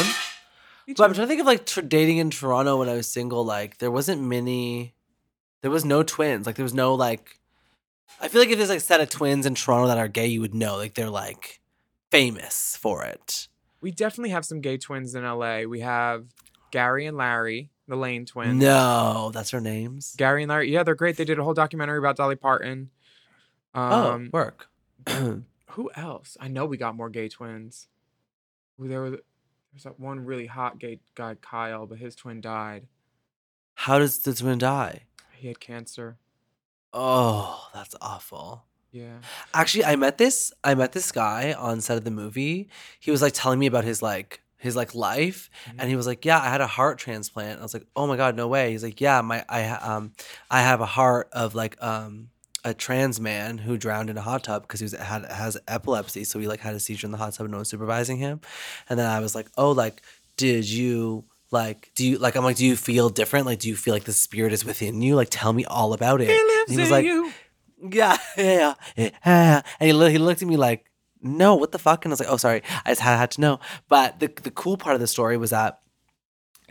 But I'm trying to think of like tr- dating in Toronto when I was single. Like there wasn't many, there was no twins. Like there was no like. I feel like if there's like a set of twins in Toronto that are gay, you would know. Like they're like famous for it. We definitely have some gay twins in LA. We have Gary and Larry, the Lane twins. No, that's their names. Gary and Larry. Yeah, they're great. They did a whole documentary about Dolly Parton. Um, oh, work. [CLEARS THROAT] who else? I know we got more gay twins. There was there's that one really hot gay guy, Kyle, but his twin died. How does the twin die? He had cancer. Oh, that's awful. Yeah. Actually, I met this I met this guy on set of the movie. He was like telling me about his like his like life and he was like, "Yeah, I had a heart transplant." I was like, "Oh my god, no way." He's like, "Yeah, my I um I have a heart of like um a trans man who drowned in a hot tub because he was had has epilepsy, so he like had a seizure in the hot tub and no one was supervising him." And then I was like, "Oh, like did you like do you like I'm like do you feel different? Like do you feel like the spirit is within you? Like tell me all about it." And he was like, [LAUGHS] yeah, yeah, yeah, yeah. And he, he looked at me like, no, what the fuck? And I was like, oh, sorry. I just had, had to know. But the, the cool part of the story was that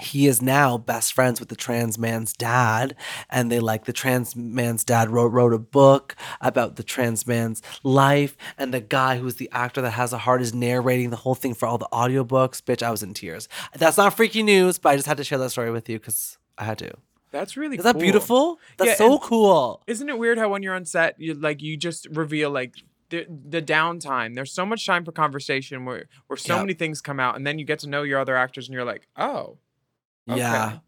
he is now best friends with the trans man's dad. And they like the trans man's dad wrote, wrote a book about the trans man's life. And the guy who's the actor that has a heart is narrating the whole thing for all the audiobooks. Bitch, I was in tears. That's not freaky news, but I just had to share that story with you because I had to. That's really Is that beautiful? That's Yeah, so cool. Isn't it weird how when you're on set, you like you just reveal like the the downtime. There's so much time for conversation where where so Yeah. many things come out, and then you get to know your other actors, and you're like, oh, Yeah.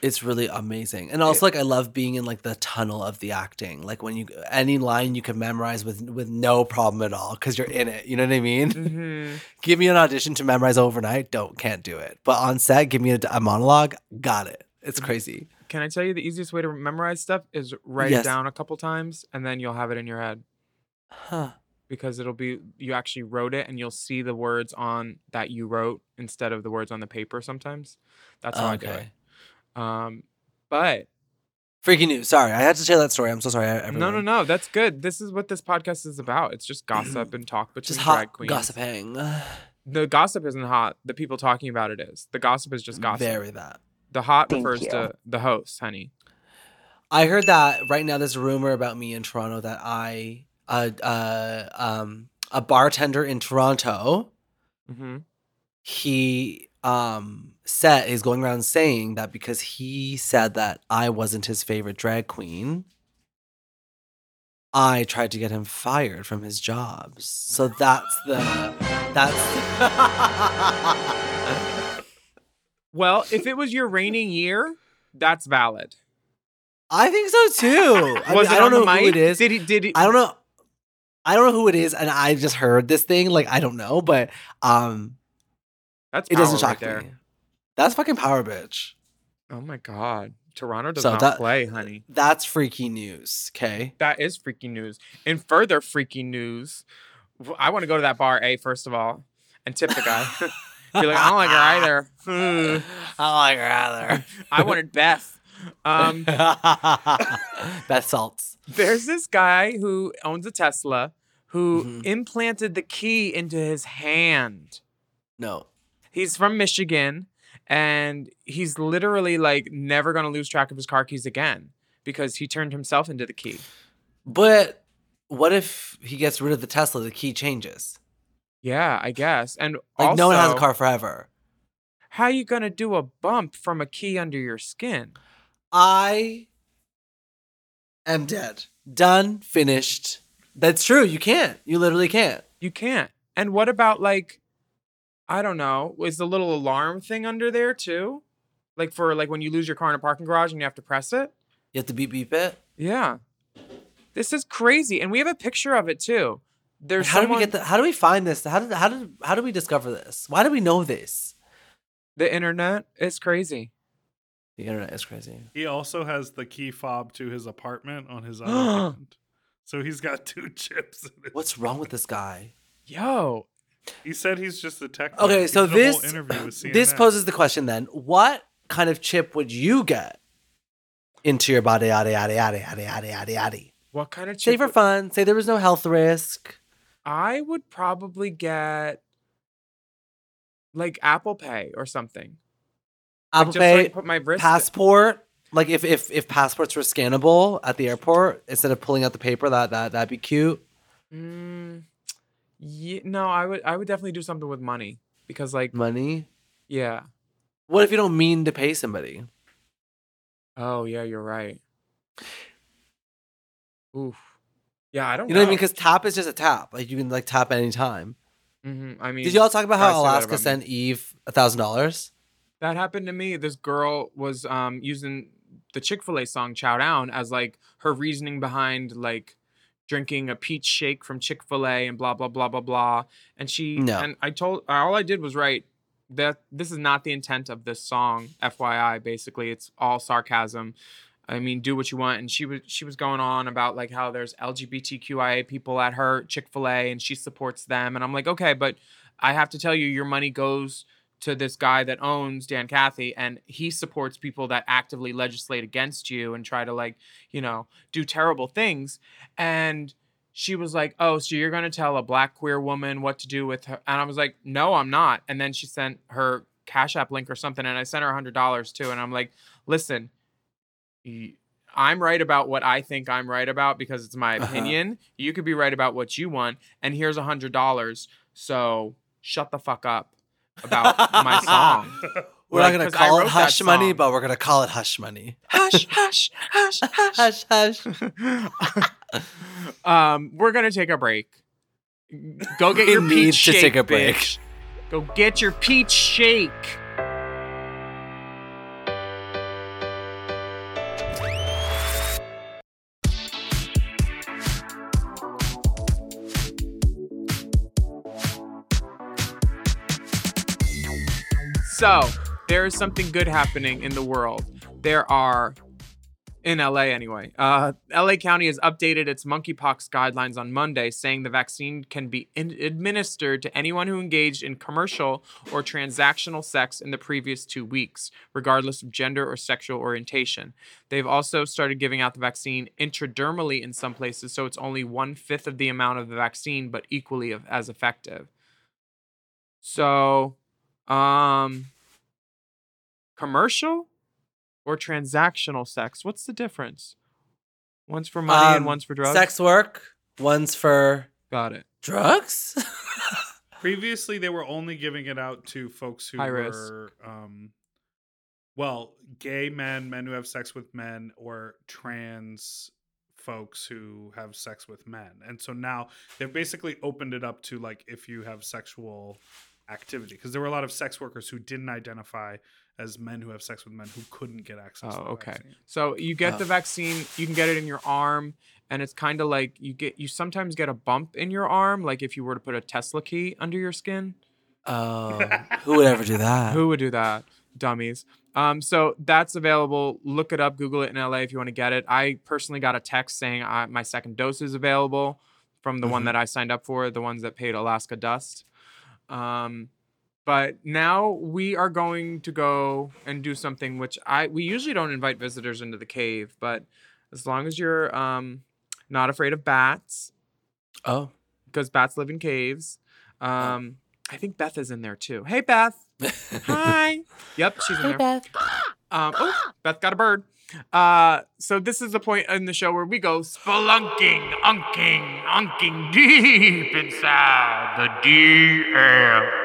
It's really amazing. And also like I love being in like the tunnel of the acting. Like when you any line you can memorize with with no problem at all cuz you're in it. You know what I mean? Mhm. [LAUGHS] give me an audition to memorize overnight, don't can't do it. But on set, give me a, a monologue, got it. It's Mm-hmm. crazy. Can I tell you the easiest way to memorize stuff is write Yes. it down a couple times, and then you'll have it in your head Huh. because it'll be you actually wrote it, and you'll see the words on that you wrote instead of the words on the paper. Sometimes that's how I do it. Okay. Um, but Freaking news. Sorry, I had to share that story. I'm so sorry. no, Everyone. no, no, no. that's good. This is what this podcast is about. It's just gossip and talk [CLEARS THROAT] between Just drag hot queens. gossiping. [SIGHS] The gossip isn't hot. The people talking about it is. The gossip is just gossip. Very that. The hot Thank refers you. to the host, honey. I heard that right now there's a rumor about me in Toronto that I uh uh um a bartender in Toronto Mm-hmm. he um said he's going around saying that because he said that I wasn't his favorite drag queen, I tried to get him fired from his jobs. So that's the that's [LAUGHS] Well, if it was your reigning year, that's valid. I think so too. I, mean, it I don't on know who it is. Did he? Did he? I don't know. I don't know who it is, and I just heard this thing. Like I don't know, but um, That's it doesn't right shock there. me. That's fucking power, bitch. Oh my god, Toronto does So not that- play, honey. That's freaky news. Okay. That is freaky news. In further freaky news, I want to go to that bar. A first of all, and tip the guy. [LAUGHS] Be like, I don't like her either. [LAUGHS] Hmm. I like her either. I wanted Beth. Um, [LAUGHS] Beth Salts. there's this guy who owns a Tesla who Mhm. implanted the key into his hand. No. He's from Michigan and he's literally like never going to lose track of his car keys again because he turned himself into the key. But what if he gets rid of the Tesla? The key changes. Yeah, I guess. And Like no one has a car forever. How are you going to do a bump from a key under your skin? I am dead. Done. Finished. That's true. You can't. You literally can't. You can't. And what about like I don't know, is the little alarm thing under there too? Like for like when you lose your car in a parking garage and you have to press it? You have to beep beep it. Yeah. This is crazy, and we have a picture of it too. There's how someone, do we get the? How do we find this? How did how did how did we discover this? Why do we know this? the internet. It's crazy. The internet is crazy. He also has the key fob to his apartment on his [GASPS] other hand. So he's got [LAUGHS] two chips. In it. What's wrong with this guy? Yo, He said he's just a tech. Okay, nerd. so He did a whole this interview with [CLEARS THROAT] this poses the question then: What kind of chip would you get into your body? Yada yada yada yada yada yada yada. what kind of chip? Say for would- fun. Say there was no health risk. I would probably get like Apple Pay or something. Like, Apple just, Pay, like, put my wrist. passport. Like if, if if passports were scannable at the airport instead of pulling out the paper, that that that'd be cute. Mm, yeah, no, I would. I would definitely do something with money because, like, Money. yeah. What if you don't mean to pay somebody? Oh yeah, you're right. Oof. Yeah, I don't. You know what I mean? Because tap is just a tap. Like you can like tap anytime. any time. hmm I mean, Did y'all talk about how Alaska about sent Eve a thousand dollars? That happened to me. This girl was um using the Chick Fil A song "Chow Down" as like her reasoning behind like drinking a peach shake from Chick Fil A and blah blah blah blah blah. And she No. and I told all I did was write that this is not the intent of this song. FYI, basically, it's all sarcasm. I mean, do what you want. And she was she was going on about like how there's LGBTQIA people at her Chick Fil A and she supports them. And I'm like, okay, but I have to tell you, your money goes to this guy that owns Dan Cathy, and he supports people that actively legislate against you and try to like, you know, do terrible things. And she was like, "Oh, so you're gonna tell a black queer woman what to do with her?" And I was like, "No, I'm not." And then she sent her Cash App link or something, and I sent her a hundred dollars too. And I'm like, "Listen, I'm right about what I think I'm right about because it's my Uh-huh. opinion. You could be right about what you want, and here's a hundred dollars. So shut the fuck up about my [LAUGHS] song. We're Like, not gonna 'cause I call it hush money, song. but we're gonna call it hush money. Hush, hush, hush, [LAUGHS] hush, hush. [LAUGHS] um, we're gonna take a break. Go get We your need peach to shake. take a break. bitch. Go get your peach shake. So, there is something good happening in the world. There are, in LA anyway, uh, LA County has updated its monkeypox guidelines on Monday, saying the vaccine can be in- administered to anyone who engaged in commercial or transactional sex in the previous two weeks, regardless of gender or sexual orientation. They've also started giving out the vaccine intradermally in some places, so it's only one fifth of the amount of the vaccine, but equally of, as effective. So, um, commercial or transactional sex? What's the difference? One's for money and Um, one's for drugs. Sex work. One's for Got it. drugs. [LAUGHS] Previously, they were only giving it out to folks who High risk. were, um, well, gay men, men who have sex with men, or trans folks who have sex with men. And so now they've basically opened it up to like if you have sexual activity, because there were a lot of sex workers who didn't identify as men who have sex with men who couldn't get access. Oh, to the okay. vaccine. So you get Oh. the vaccine, you can get it in your arm, and it's kind of like you get you sometimes get a bump in your arm, like if you were to put a Tesla key under your skin. Oh, [LAUGHS] who would ever do that? Who would do that? Dummies. Um, so that's available. Look it up. Google it in LA if you want to get it. I personally got a text saying uh, my second dose is available from the one Mhm. that I signed up for, the ones that paid Alaska Dust. Um, but now we are going to go and do something which I we usually don't invite visitors into the cave, but as long as you're um, not afraid of bats, Oh, because bats live in caves. Um, I think Beth is in there too. Hey, Beth. Hi. [LAUGHS] Yep, she's in there. Hey Beth. Um, oh, Beth got a bird. Uh, so this is the point in the show where we go spelunking, unking, unking deep inside the DMs.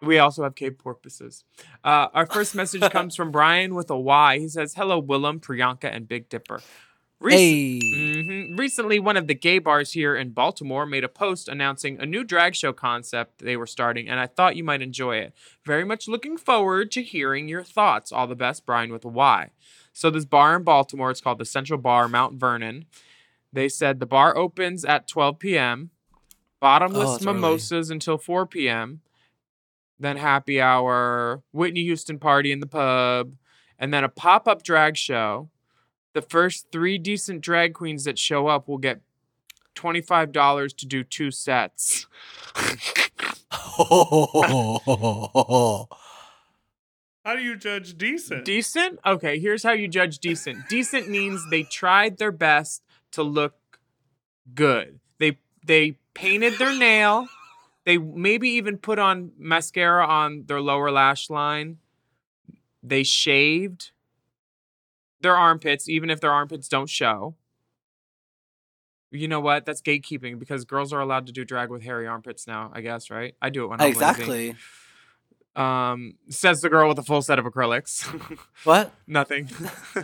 We also have cave porpoises. Uh, our first message [LAUGHS] comes from Brian with a Y. He says, "Hello, Willam, Priyanka, and Big Dipper." Rec- Hey. Mhm. Recently, one of the gay bars here in Baltimore made a post announcing a new drag show concept they were starting, and I thought you might enjoy it. Very much looking forward to hearing your thoughts. All the best, Brian with a Y. So, this bar in Baltimore, it's called the Central Bar Mount Vernon. They said the bar opens at 12 p.m., bottomless Oh, it's early. mimosas until 4 p.m., then happy hour, Whitney Houston party in the pub, and then a pop up drag show. The first three decent drag queens that show up will get $25 to do two sets. [LAUGHS] How do you judge decent? Decent? Okay, here's how you judge decent. Decent means they tried their best to look good. They they painted their nail. They maybe even put on mascara on their lower lash line. They shaved their armpits, even if their armpits don't show. You know what? That's gatekeeping because girls are allowed to do drag with hairy armpits now, I guess, right? I do it when I'm lazy. exactly. Um, says the girl with a full set of acrylics. What? [LAUGHS] Nothing. [LAUGHS]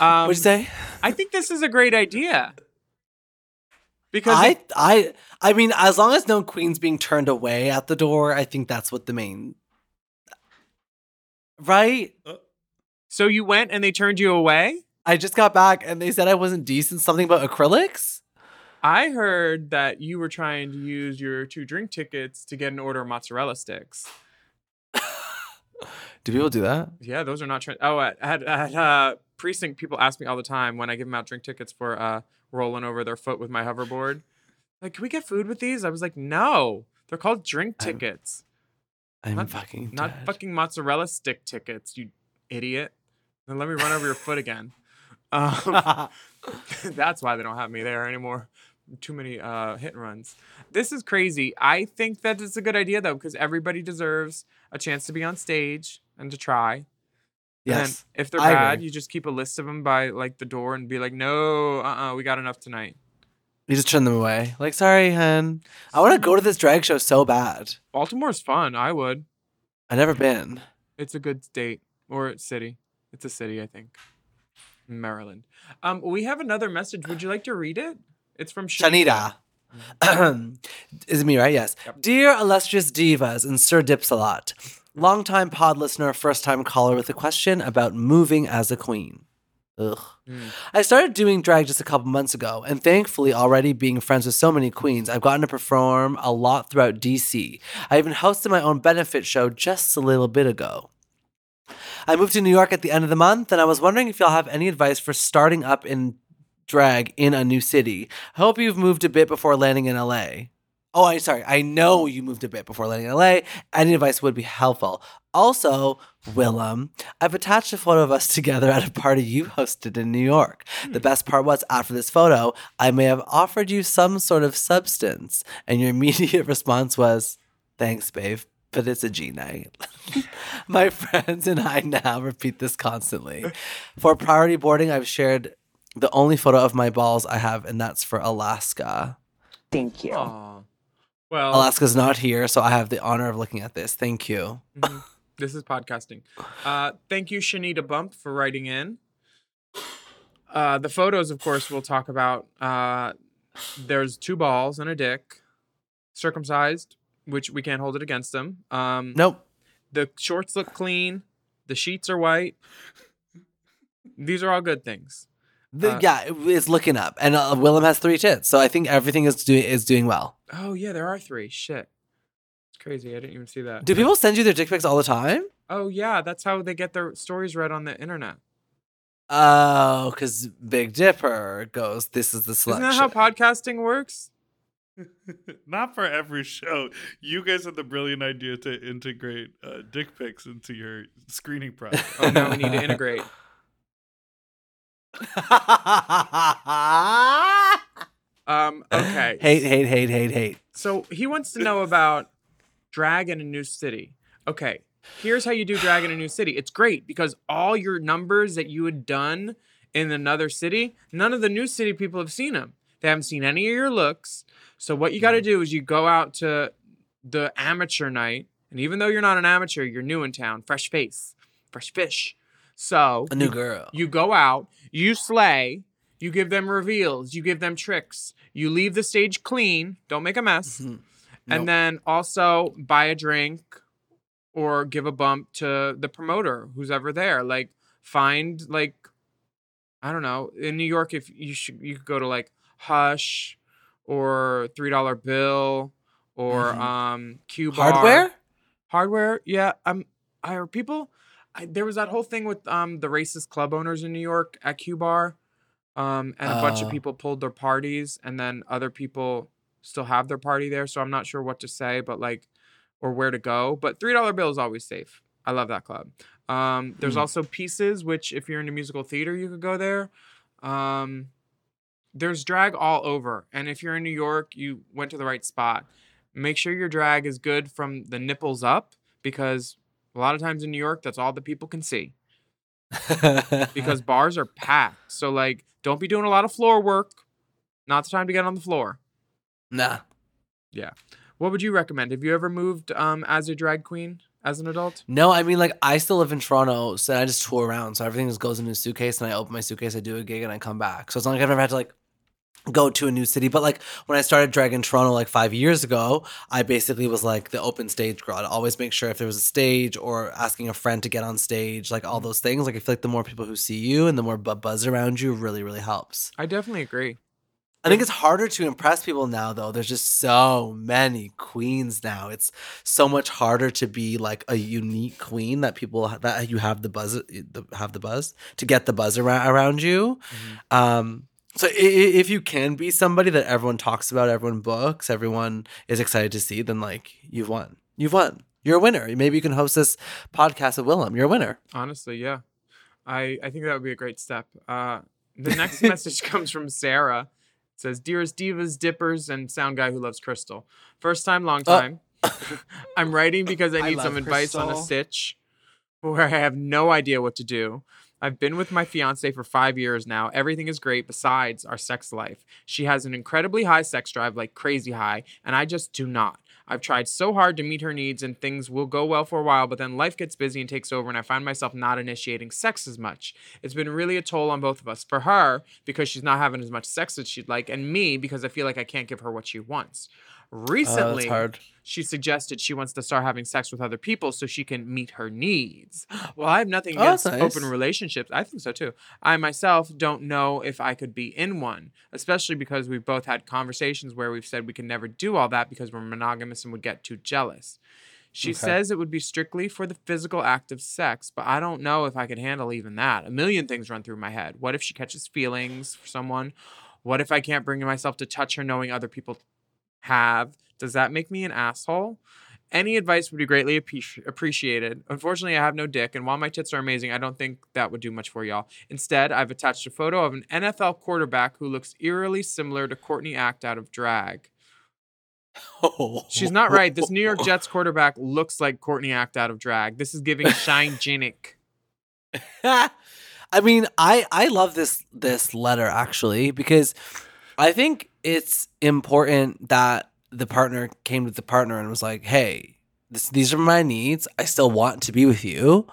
um, What'd you say? I think this is a great idea. Because I, it- I, I mean, as long as no queen's being turned away at the door, I think that's what the main. Right? so you went and they turned you away? I just got back and they said I wasn't decent. Something about acrylics. I heard that you were trying to use your two drink tickets to get an order of mozzarella sticks. [LAUGHS] Do people do that? Yeah, those are not. Tra- oh, at, at, at uh, precinct, people ask me all the time when I give them out drink tickets for uh, rolling over their foot with my hoverboard. Like, can we get food with these? I was like, no, they're called drink I'm- tickets. I'm Not- fucking Not dead. fucking mozzarella stick tickets, you idiot. Then let me run over your foot again. [LAUGHS] Um, [LAUGHS] that's why they don't have me there anymore. Too many uh, hit and runs. This is crazy. I think that it's a good idea though, because everybody deserves a chance to be on stage and to try. And Yes. if they're I bad, agree. you just keep a list of them by like the door and be like, no, uh, uh we got enough tonight. You just turn them away. Like, sorry, hun. I want to go to this drag show so bad. Baltimore's fun. I would. I've never been. It's a good state or city. It's a city, I think. Maryland. Um, we have another message. Would you like to read it? It's from Shanita. [CLEARS THROAT] Is it me, right? Yes. Dear illustrious divas and Sir Dipsalot, longtime pod listener, first time caller with a question about moving as a queen. Ugh. Hmm. I started doing drag just a couple months ago, and thankfully, already being friends with so many queens, I've gotten to perform a lot throughout DC. I even hosted my own benefit show just a little bit ago. I moved to New York at the end of the month, and I was wondering if y'all have any advice for starting up in drag in a new city. I hope you've moved a bit before landing in LA. Oh, I'm sorry. I know you moved a bit before landing in LA. Any advice would be helpful. Also, Willam, I've attached a photo of us [LAUGHS] together at a party you hosted in New York. Hmm. The best part was, after this photo, I may have offered you some sort of substance, and your [LAUGHS] immediate response was, Thanks, babe, but it's a G night. [LAUGHS] My friends and I now repeat this constantly. For priority boarding, I've shared the only photo of my balls I have, and that's for Alaska. Thank you. Aw. Well, Alaska's not here, so I have the honor of looking at this. Thank you. mhm. this is podcasting. Uh, thank you, Shanita Bump, for writing in. Uh, the photos, of course, we'll talk about. Uh, there's two balls and a dick, circumcised, which we can't hold it against them. Um, Nope. The shorts look clean. The sheets are white. These are all good things. The- Uh, yeah, it's looking up, and uh, Willam has three tits, so I think everything is doing is doing well. Oh yeah, there are three. Shit, it's crazy. I didn't even see that. Do people send you their dick pics all the time? Oh yeah, that's how they get their stories read on the internet. Oh, because Big Dipper goes. This is the selection." Isn't selection. that how podcasting works? [LAUGHS] Not for every show. You guys had the brilliant idea to integrate uh, dick pics into your screening process. Oh, now we need to [LAUGHS] integrate. Um, okay. hate, hate, hate, hate, hate. So he wants to know about drag in a new city. Okay, here's how you do drag in a new city. It's great because all your numbers that you had done in another city, none of the new city people have seen them. They haven't seen any of your looks. So what you got to do is you go out to the amateur night, and even though you're not an amateur, you're new in town, fresh face, fresh fish. So A new you- girl. You go out, you slay, You give them reveals. You give them tricks. You leave the stage clean. Don't make a mess. Nope. And then also buy a drink or give a bump to the promoter who's ever there. Like find like I don't know. In New York if you should you could go to like Hush or Three Dollar Bill or Mhm. um Q Bar. Hardware? Hardware, yeah. Um I are people I, there was that whole thing with um the racist club owners in New York at Q Bar. Um and a bunch of Oh. people pulled their parties and then other people still have their party there, so I'm not sure what to say, but like or where to go. But three dollar bill is always safe. I love that club. Um, there's Hmm. also pieces, which if you're into musical theater, you could go there. Um, there's drag all over, and if you're in New York, you went to the right spot. Make sure your drag is good from the nipples up, because a lot of times in New York, that's all the people can see. [LAUGHS] because bars are packed. So like, don't be doing a lot of floor work. Not the time to get on the floor. nah. Yeah. What would you recommend? Have you ever moved um as a drag queen as an adult? No, I mean like I still live in Toronto, so I just tour around. So everything just goes into a suitcase, and I open my suitcase, I do a gig, and I come back. So it's not like I've ever had to like go to a new city. But like when I started drag in Toronto like five years ago, I basically was like the open stage girl. I'd always make sure if there was a stage or asking a friend to get on stage, like all those things. Like I feel like the more people who see you and the more bu- buzz around you really, really helps. I definitely agree. I think it's harder to impress people now, though. There's just so many queens now. It's so much harder to be like a unique queen that people that you have the buzz, the, have the buzz to get the buzz around around you. Um, so i- i- if you can be somebody that everyone talks about, everyone books, everyone is excited to see, then like you've won. You've won. You're a winner. Maybe you can host this podcast with Willam. You're a winner. Honestly, yeah. I I think that would be a great step. Uh the next [LAUGHS] message comes from Sarah. It says, Dearest Divas, Dippers, and Sound Guy who loves Crystal. First time, long Oh. time. I'm writing because I [LAUGHS] I need love some advice on a stitch where I have no idea what to do. I've been with my fiance for five years now. Everything is great besides our sex life. She has an incredibly high sex drive, like crazy high, and I just do not. I've tried so hard to meet her needs and things will go well for a while, but then life gets busy and takes over, and I find myself not initiating sex as much. It's been really a toll on both of us. For her, because she's not having as much sex as she'd like, and me, because I feel like I can't give her what she wants. Uh, Recently, hard. she suggested she wants to start having sex with other people so she can meet her needs. [GASPS] Well, I have nothing Oh, against open relationships. I think so too. I myself don't know if I could be in one, especially because we've both had conversations where we've said we can never do all that because we're monogamous and would get too jealous. She Okay. says it would be strictly for the physical act of sex, but I don't know if I could handle even that. A million things run through my head. What if she catches feelings for someone? What if I can't bring myself to touch her knowing other people have? Does that make me an asshole? Any advice would be greatly appreci- appreciated. Unfortunately, I have no dick, and while my tits are amazing, I don't think that would do much for y'all. Instead, I've attached a photo of an NFL quarterback who looks eerily similar to Courtney Act out of drag. She's not right. This New York [LAUGHS] Jets quarterback looks like Courtney Act out of drag. This is giving Shane Jenek. [LAUGHS] I mean, I I love this this letter actually because I think it's important that the partner came to the partner and was like, "Hey, this, these are my needs. I still want to be with you.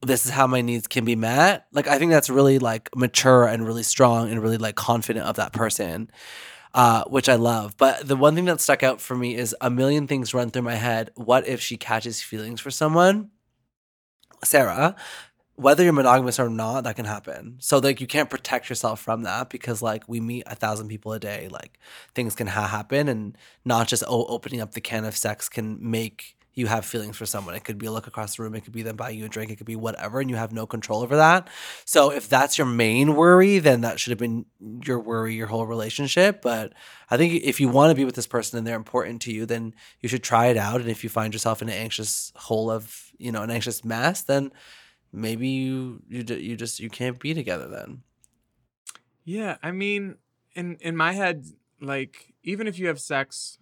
This is how my needs can be met." Like I think that's really like mature and really strong and really like confident of that person. Uh, which I love. But the one thing that stuck out for me is a million things run through my head. What if she catches feelings for someone? Sarah, whether you're monogamous or not, that can happen. So like you can't protect yourself from that because like we meet a thousand people a day. Like things can ha- happen, and not just o- opening up the can of sex can make you have feelings for someone. It could be a look across the room. It could be them buying you a drink. It could be whatever, and you have no control over that. So if that's your main worry, then that should have been your worry your whole relationship. But I think if you want to be with this person and they're important to you, then you should try it out. And if you find yourself in an anxious hole of you know an anxious mess, then maybe you you you just you can't be together then. Yeah, I mean, in in my head, like even if you have sex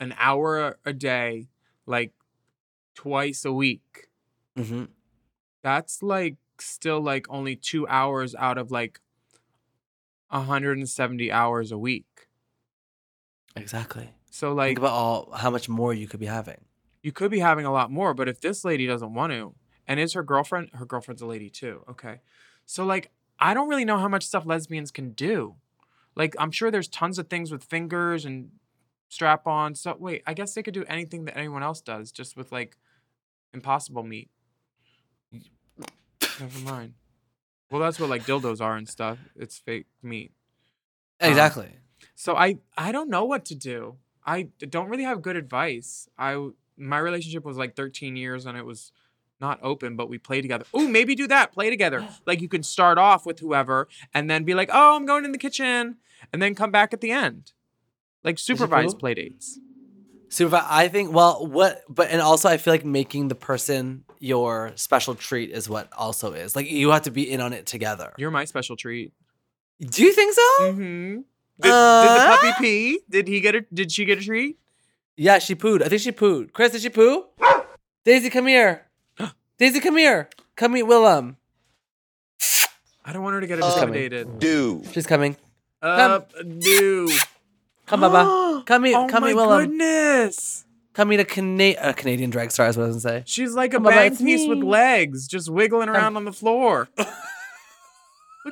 an hour a day, like twice a week, Mm-hmm. that's like still like only two hours out of like 170 hours a week. Exactly. So like Think about all how much more you could be having. you could be having a lot more, but if this lady doesn't want to, and is her girlfriend, her girlfriend's a lady too. Okay. So like I don't really know how much stuff lesbians can do. Like, I'm sure there's tons of things with fingers and strap on. So, wait, I guess they could do anything that anyone else does, just with like impossible meat. Never mind. Well, that's what like dildos are and stuff. It's fake meat. Um, Exactly. So I I don't know what to do. I don't really have good advice. I my relationship was like 13 years and it was not open, but we play together. Ooh, maybe do that. Play together. [GASPS] Like you can start off with whoever and then be like, "Oh, I'm going in the kitchen," and then come back at the end. Like supervised cool? play dates. Super. I think. Well, what? But and also, I feel like making the person your special treat is what also is like you have to be in on it together. You're my special treat. Do you think so? Mm-hmm. Did, did the Uh? puppy pee? Did he get a? Did she get a treat? Yeah, she pooed. I think she pooed. Chris, did she poo? [GASPS] Daisy, come here. Daisy, come here. Come meet Willam. I don't want her to get She's coming. intimidated. Do. She's coming. Up, do. Come, Baba. [GASPS] Come meet. Oh come my meet Willam. goodness. Come meet a, Cana- a Canadian drag star. Is what I was gonna say. She's like a Come on, bang it's piece with legs, just wiggling around on the floor. [LAUGHS] Look at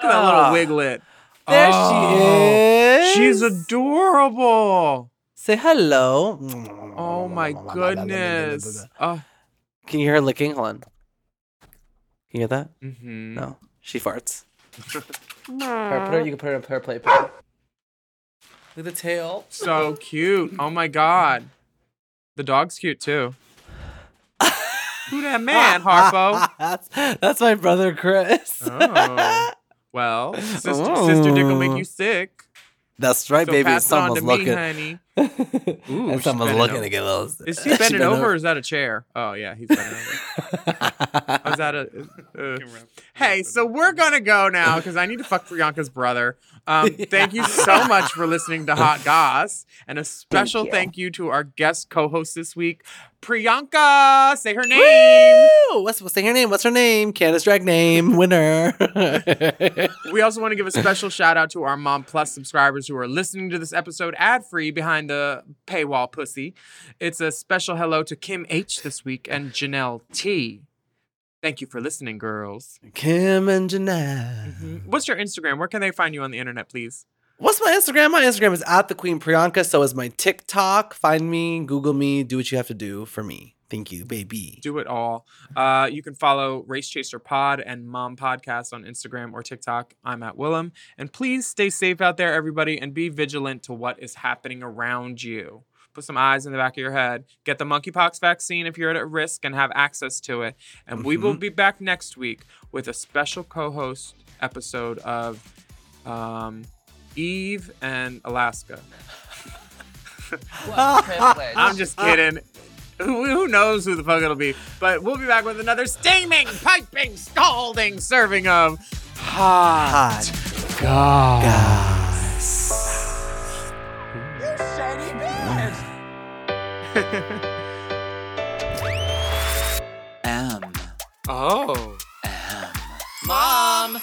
that Ah. little wiglet. There Oh, she is. She's adorable. Say hello. Oh my goodness. Uh, Can you hear her licking? Hold on. Can you hear that? mhm. No. She farts. Her, put her, you can put her in her plate. Put her. Look at the tail. So cute. Oh my god. The dog's cute too. Who that man, Harpo? [LAUGHS] that's, that's my brother Chris. Oh. Well, sister, sister dick will make you sick. That's right, So baby. pass it on to looking. me, honey. Ooh, and someone's looking over. to get a little. Is he she bending bent over or is that a chair? Oh, yeah, he's bending over. [LAUGHS] is that a. uh, hey, so we're going to go now because I need to fuck Priyanka's brother. Um, [LAUGHS] thank you so much for listening to Hot Goss. And a special thank you, to our guest co host this week, Priyanka. Say her name. Woo! What's, what's her name? What's her name? Canada's Drag name winner. [LAUGHS] We also want to give a special shout out to our Mom Plus subscribers who are listening to this episode ad free behind the paywall pussy. It's a special hello to Kim H this week and Janelle T. Thank you for listening, girls. Kim and Janelle. Mhm. What's your Instagram? Where can they find you on the internet, please? What's my Instagram? My Instagram is at the Queen Priyanka. So is my TikTok. Find me, Google me, do what you have to do for me. Thank you, baby. Do it all. Uh, you can follow Race Chaser Pod and Mom Podcast on Instagram or TikTok. I'm at Willam. And please stay safe out there, everybody, and be vigilant to what is happening around you. Put some eyes in the back of your head. Get the monkeypox vaccine if you're at risk and have access to it. And we will Mhm. be back next week with a special co host episode of um, Eve and Alaska. [LAUGHS] privilege. I'm just kidding. Who, who knows who the fuck it'll be? But we'll be back with another steaming, piping, scalding serving of hot, M. Oh. M. Mom!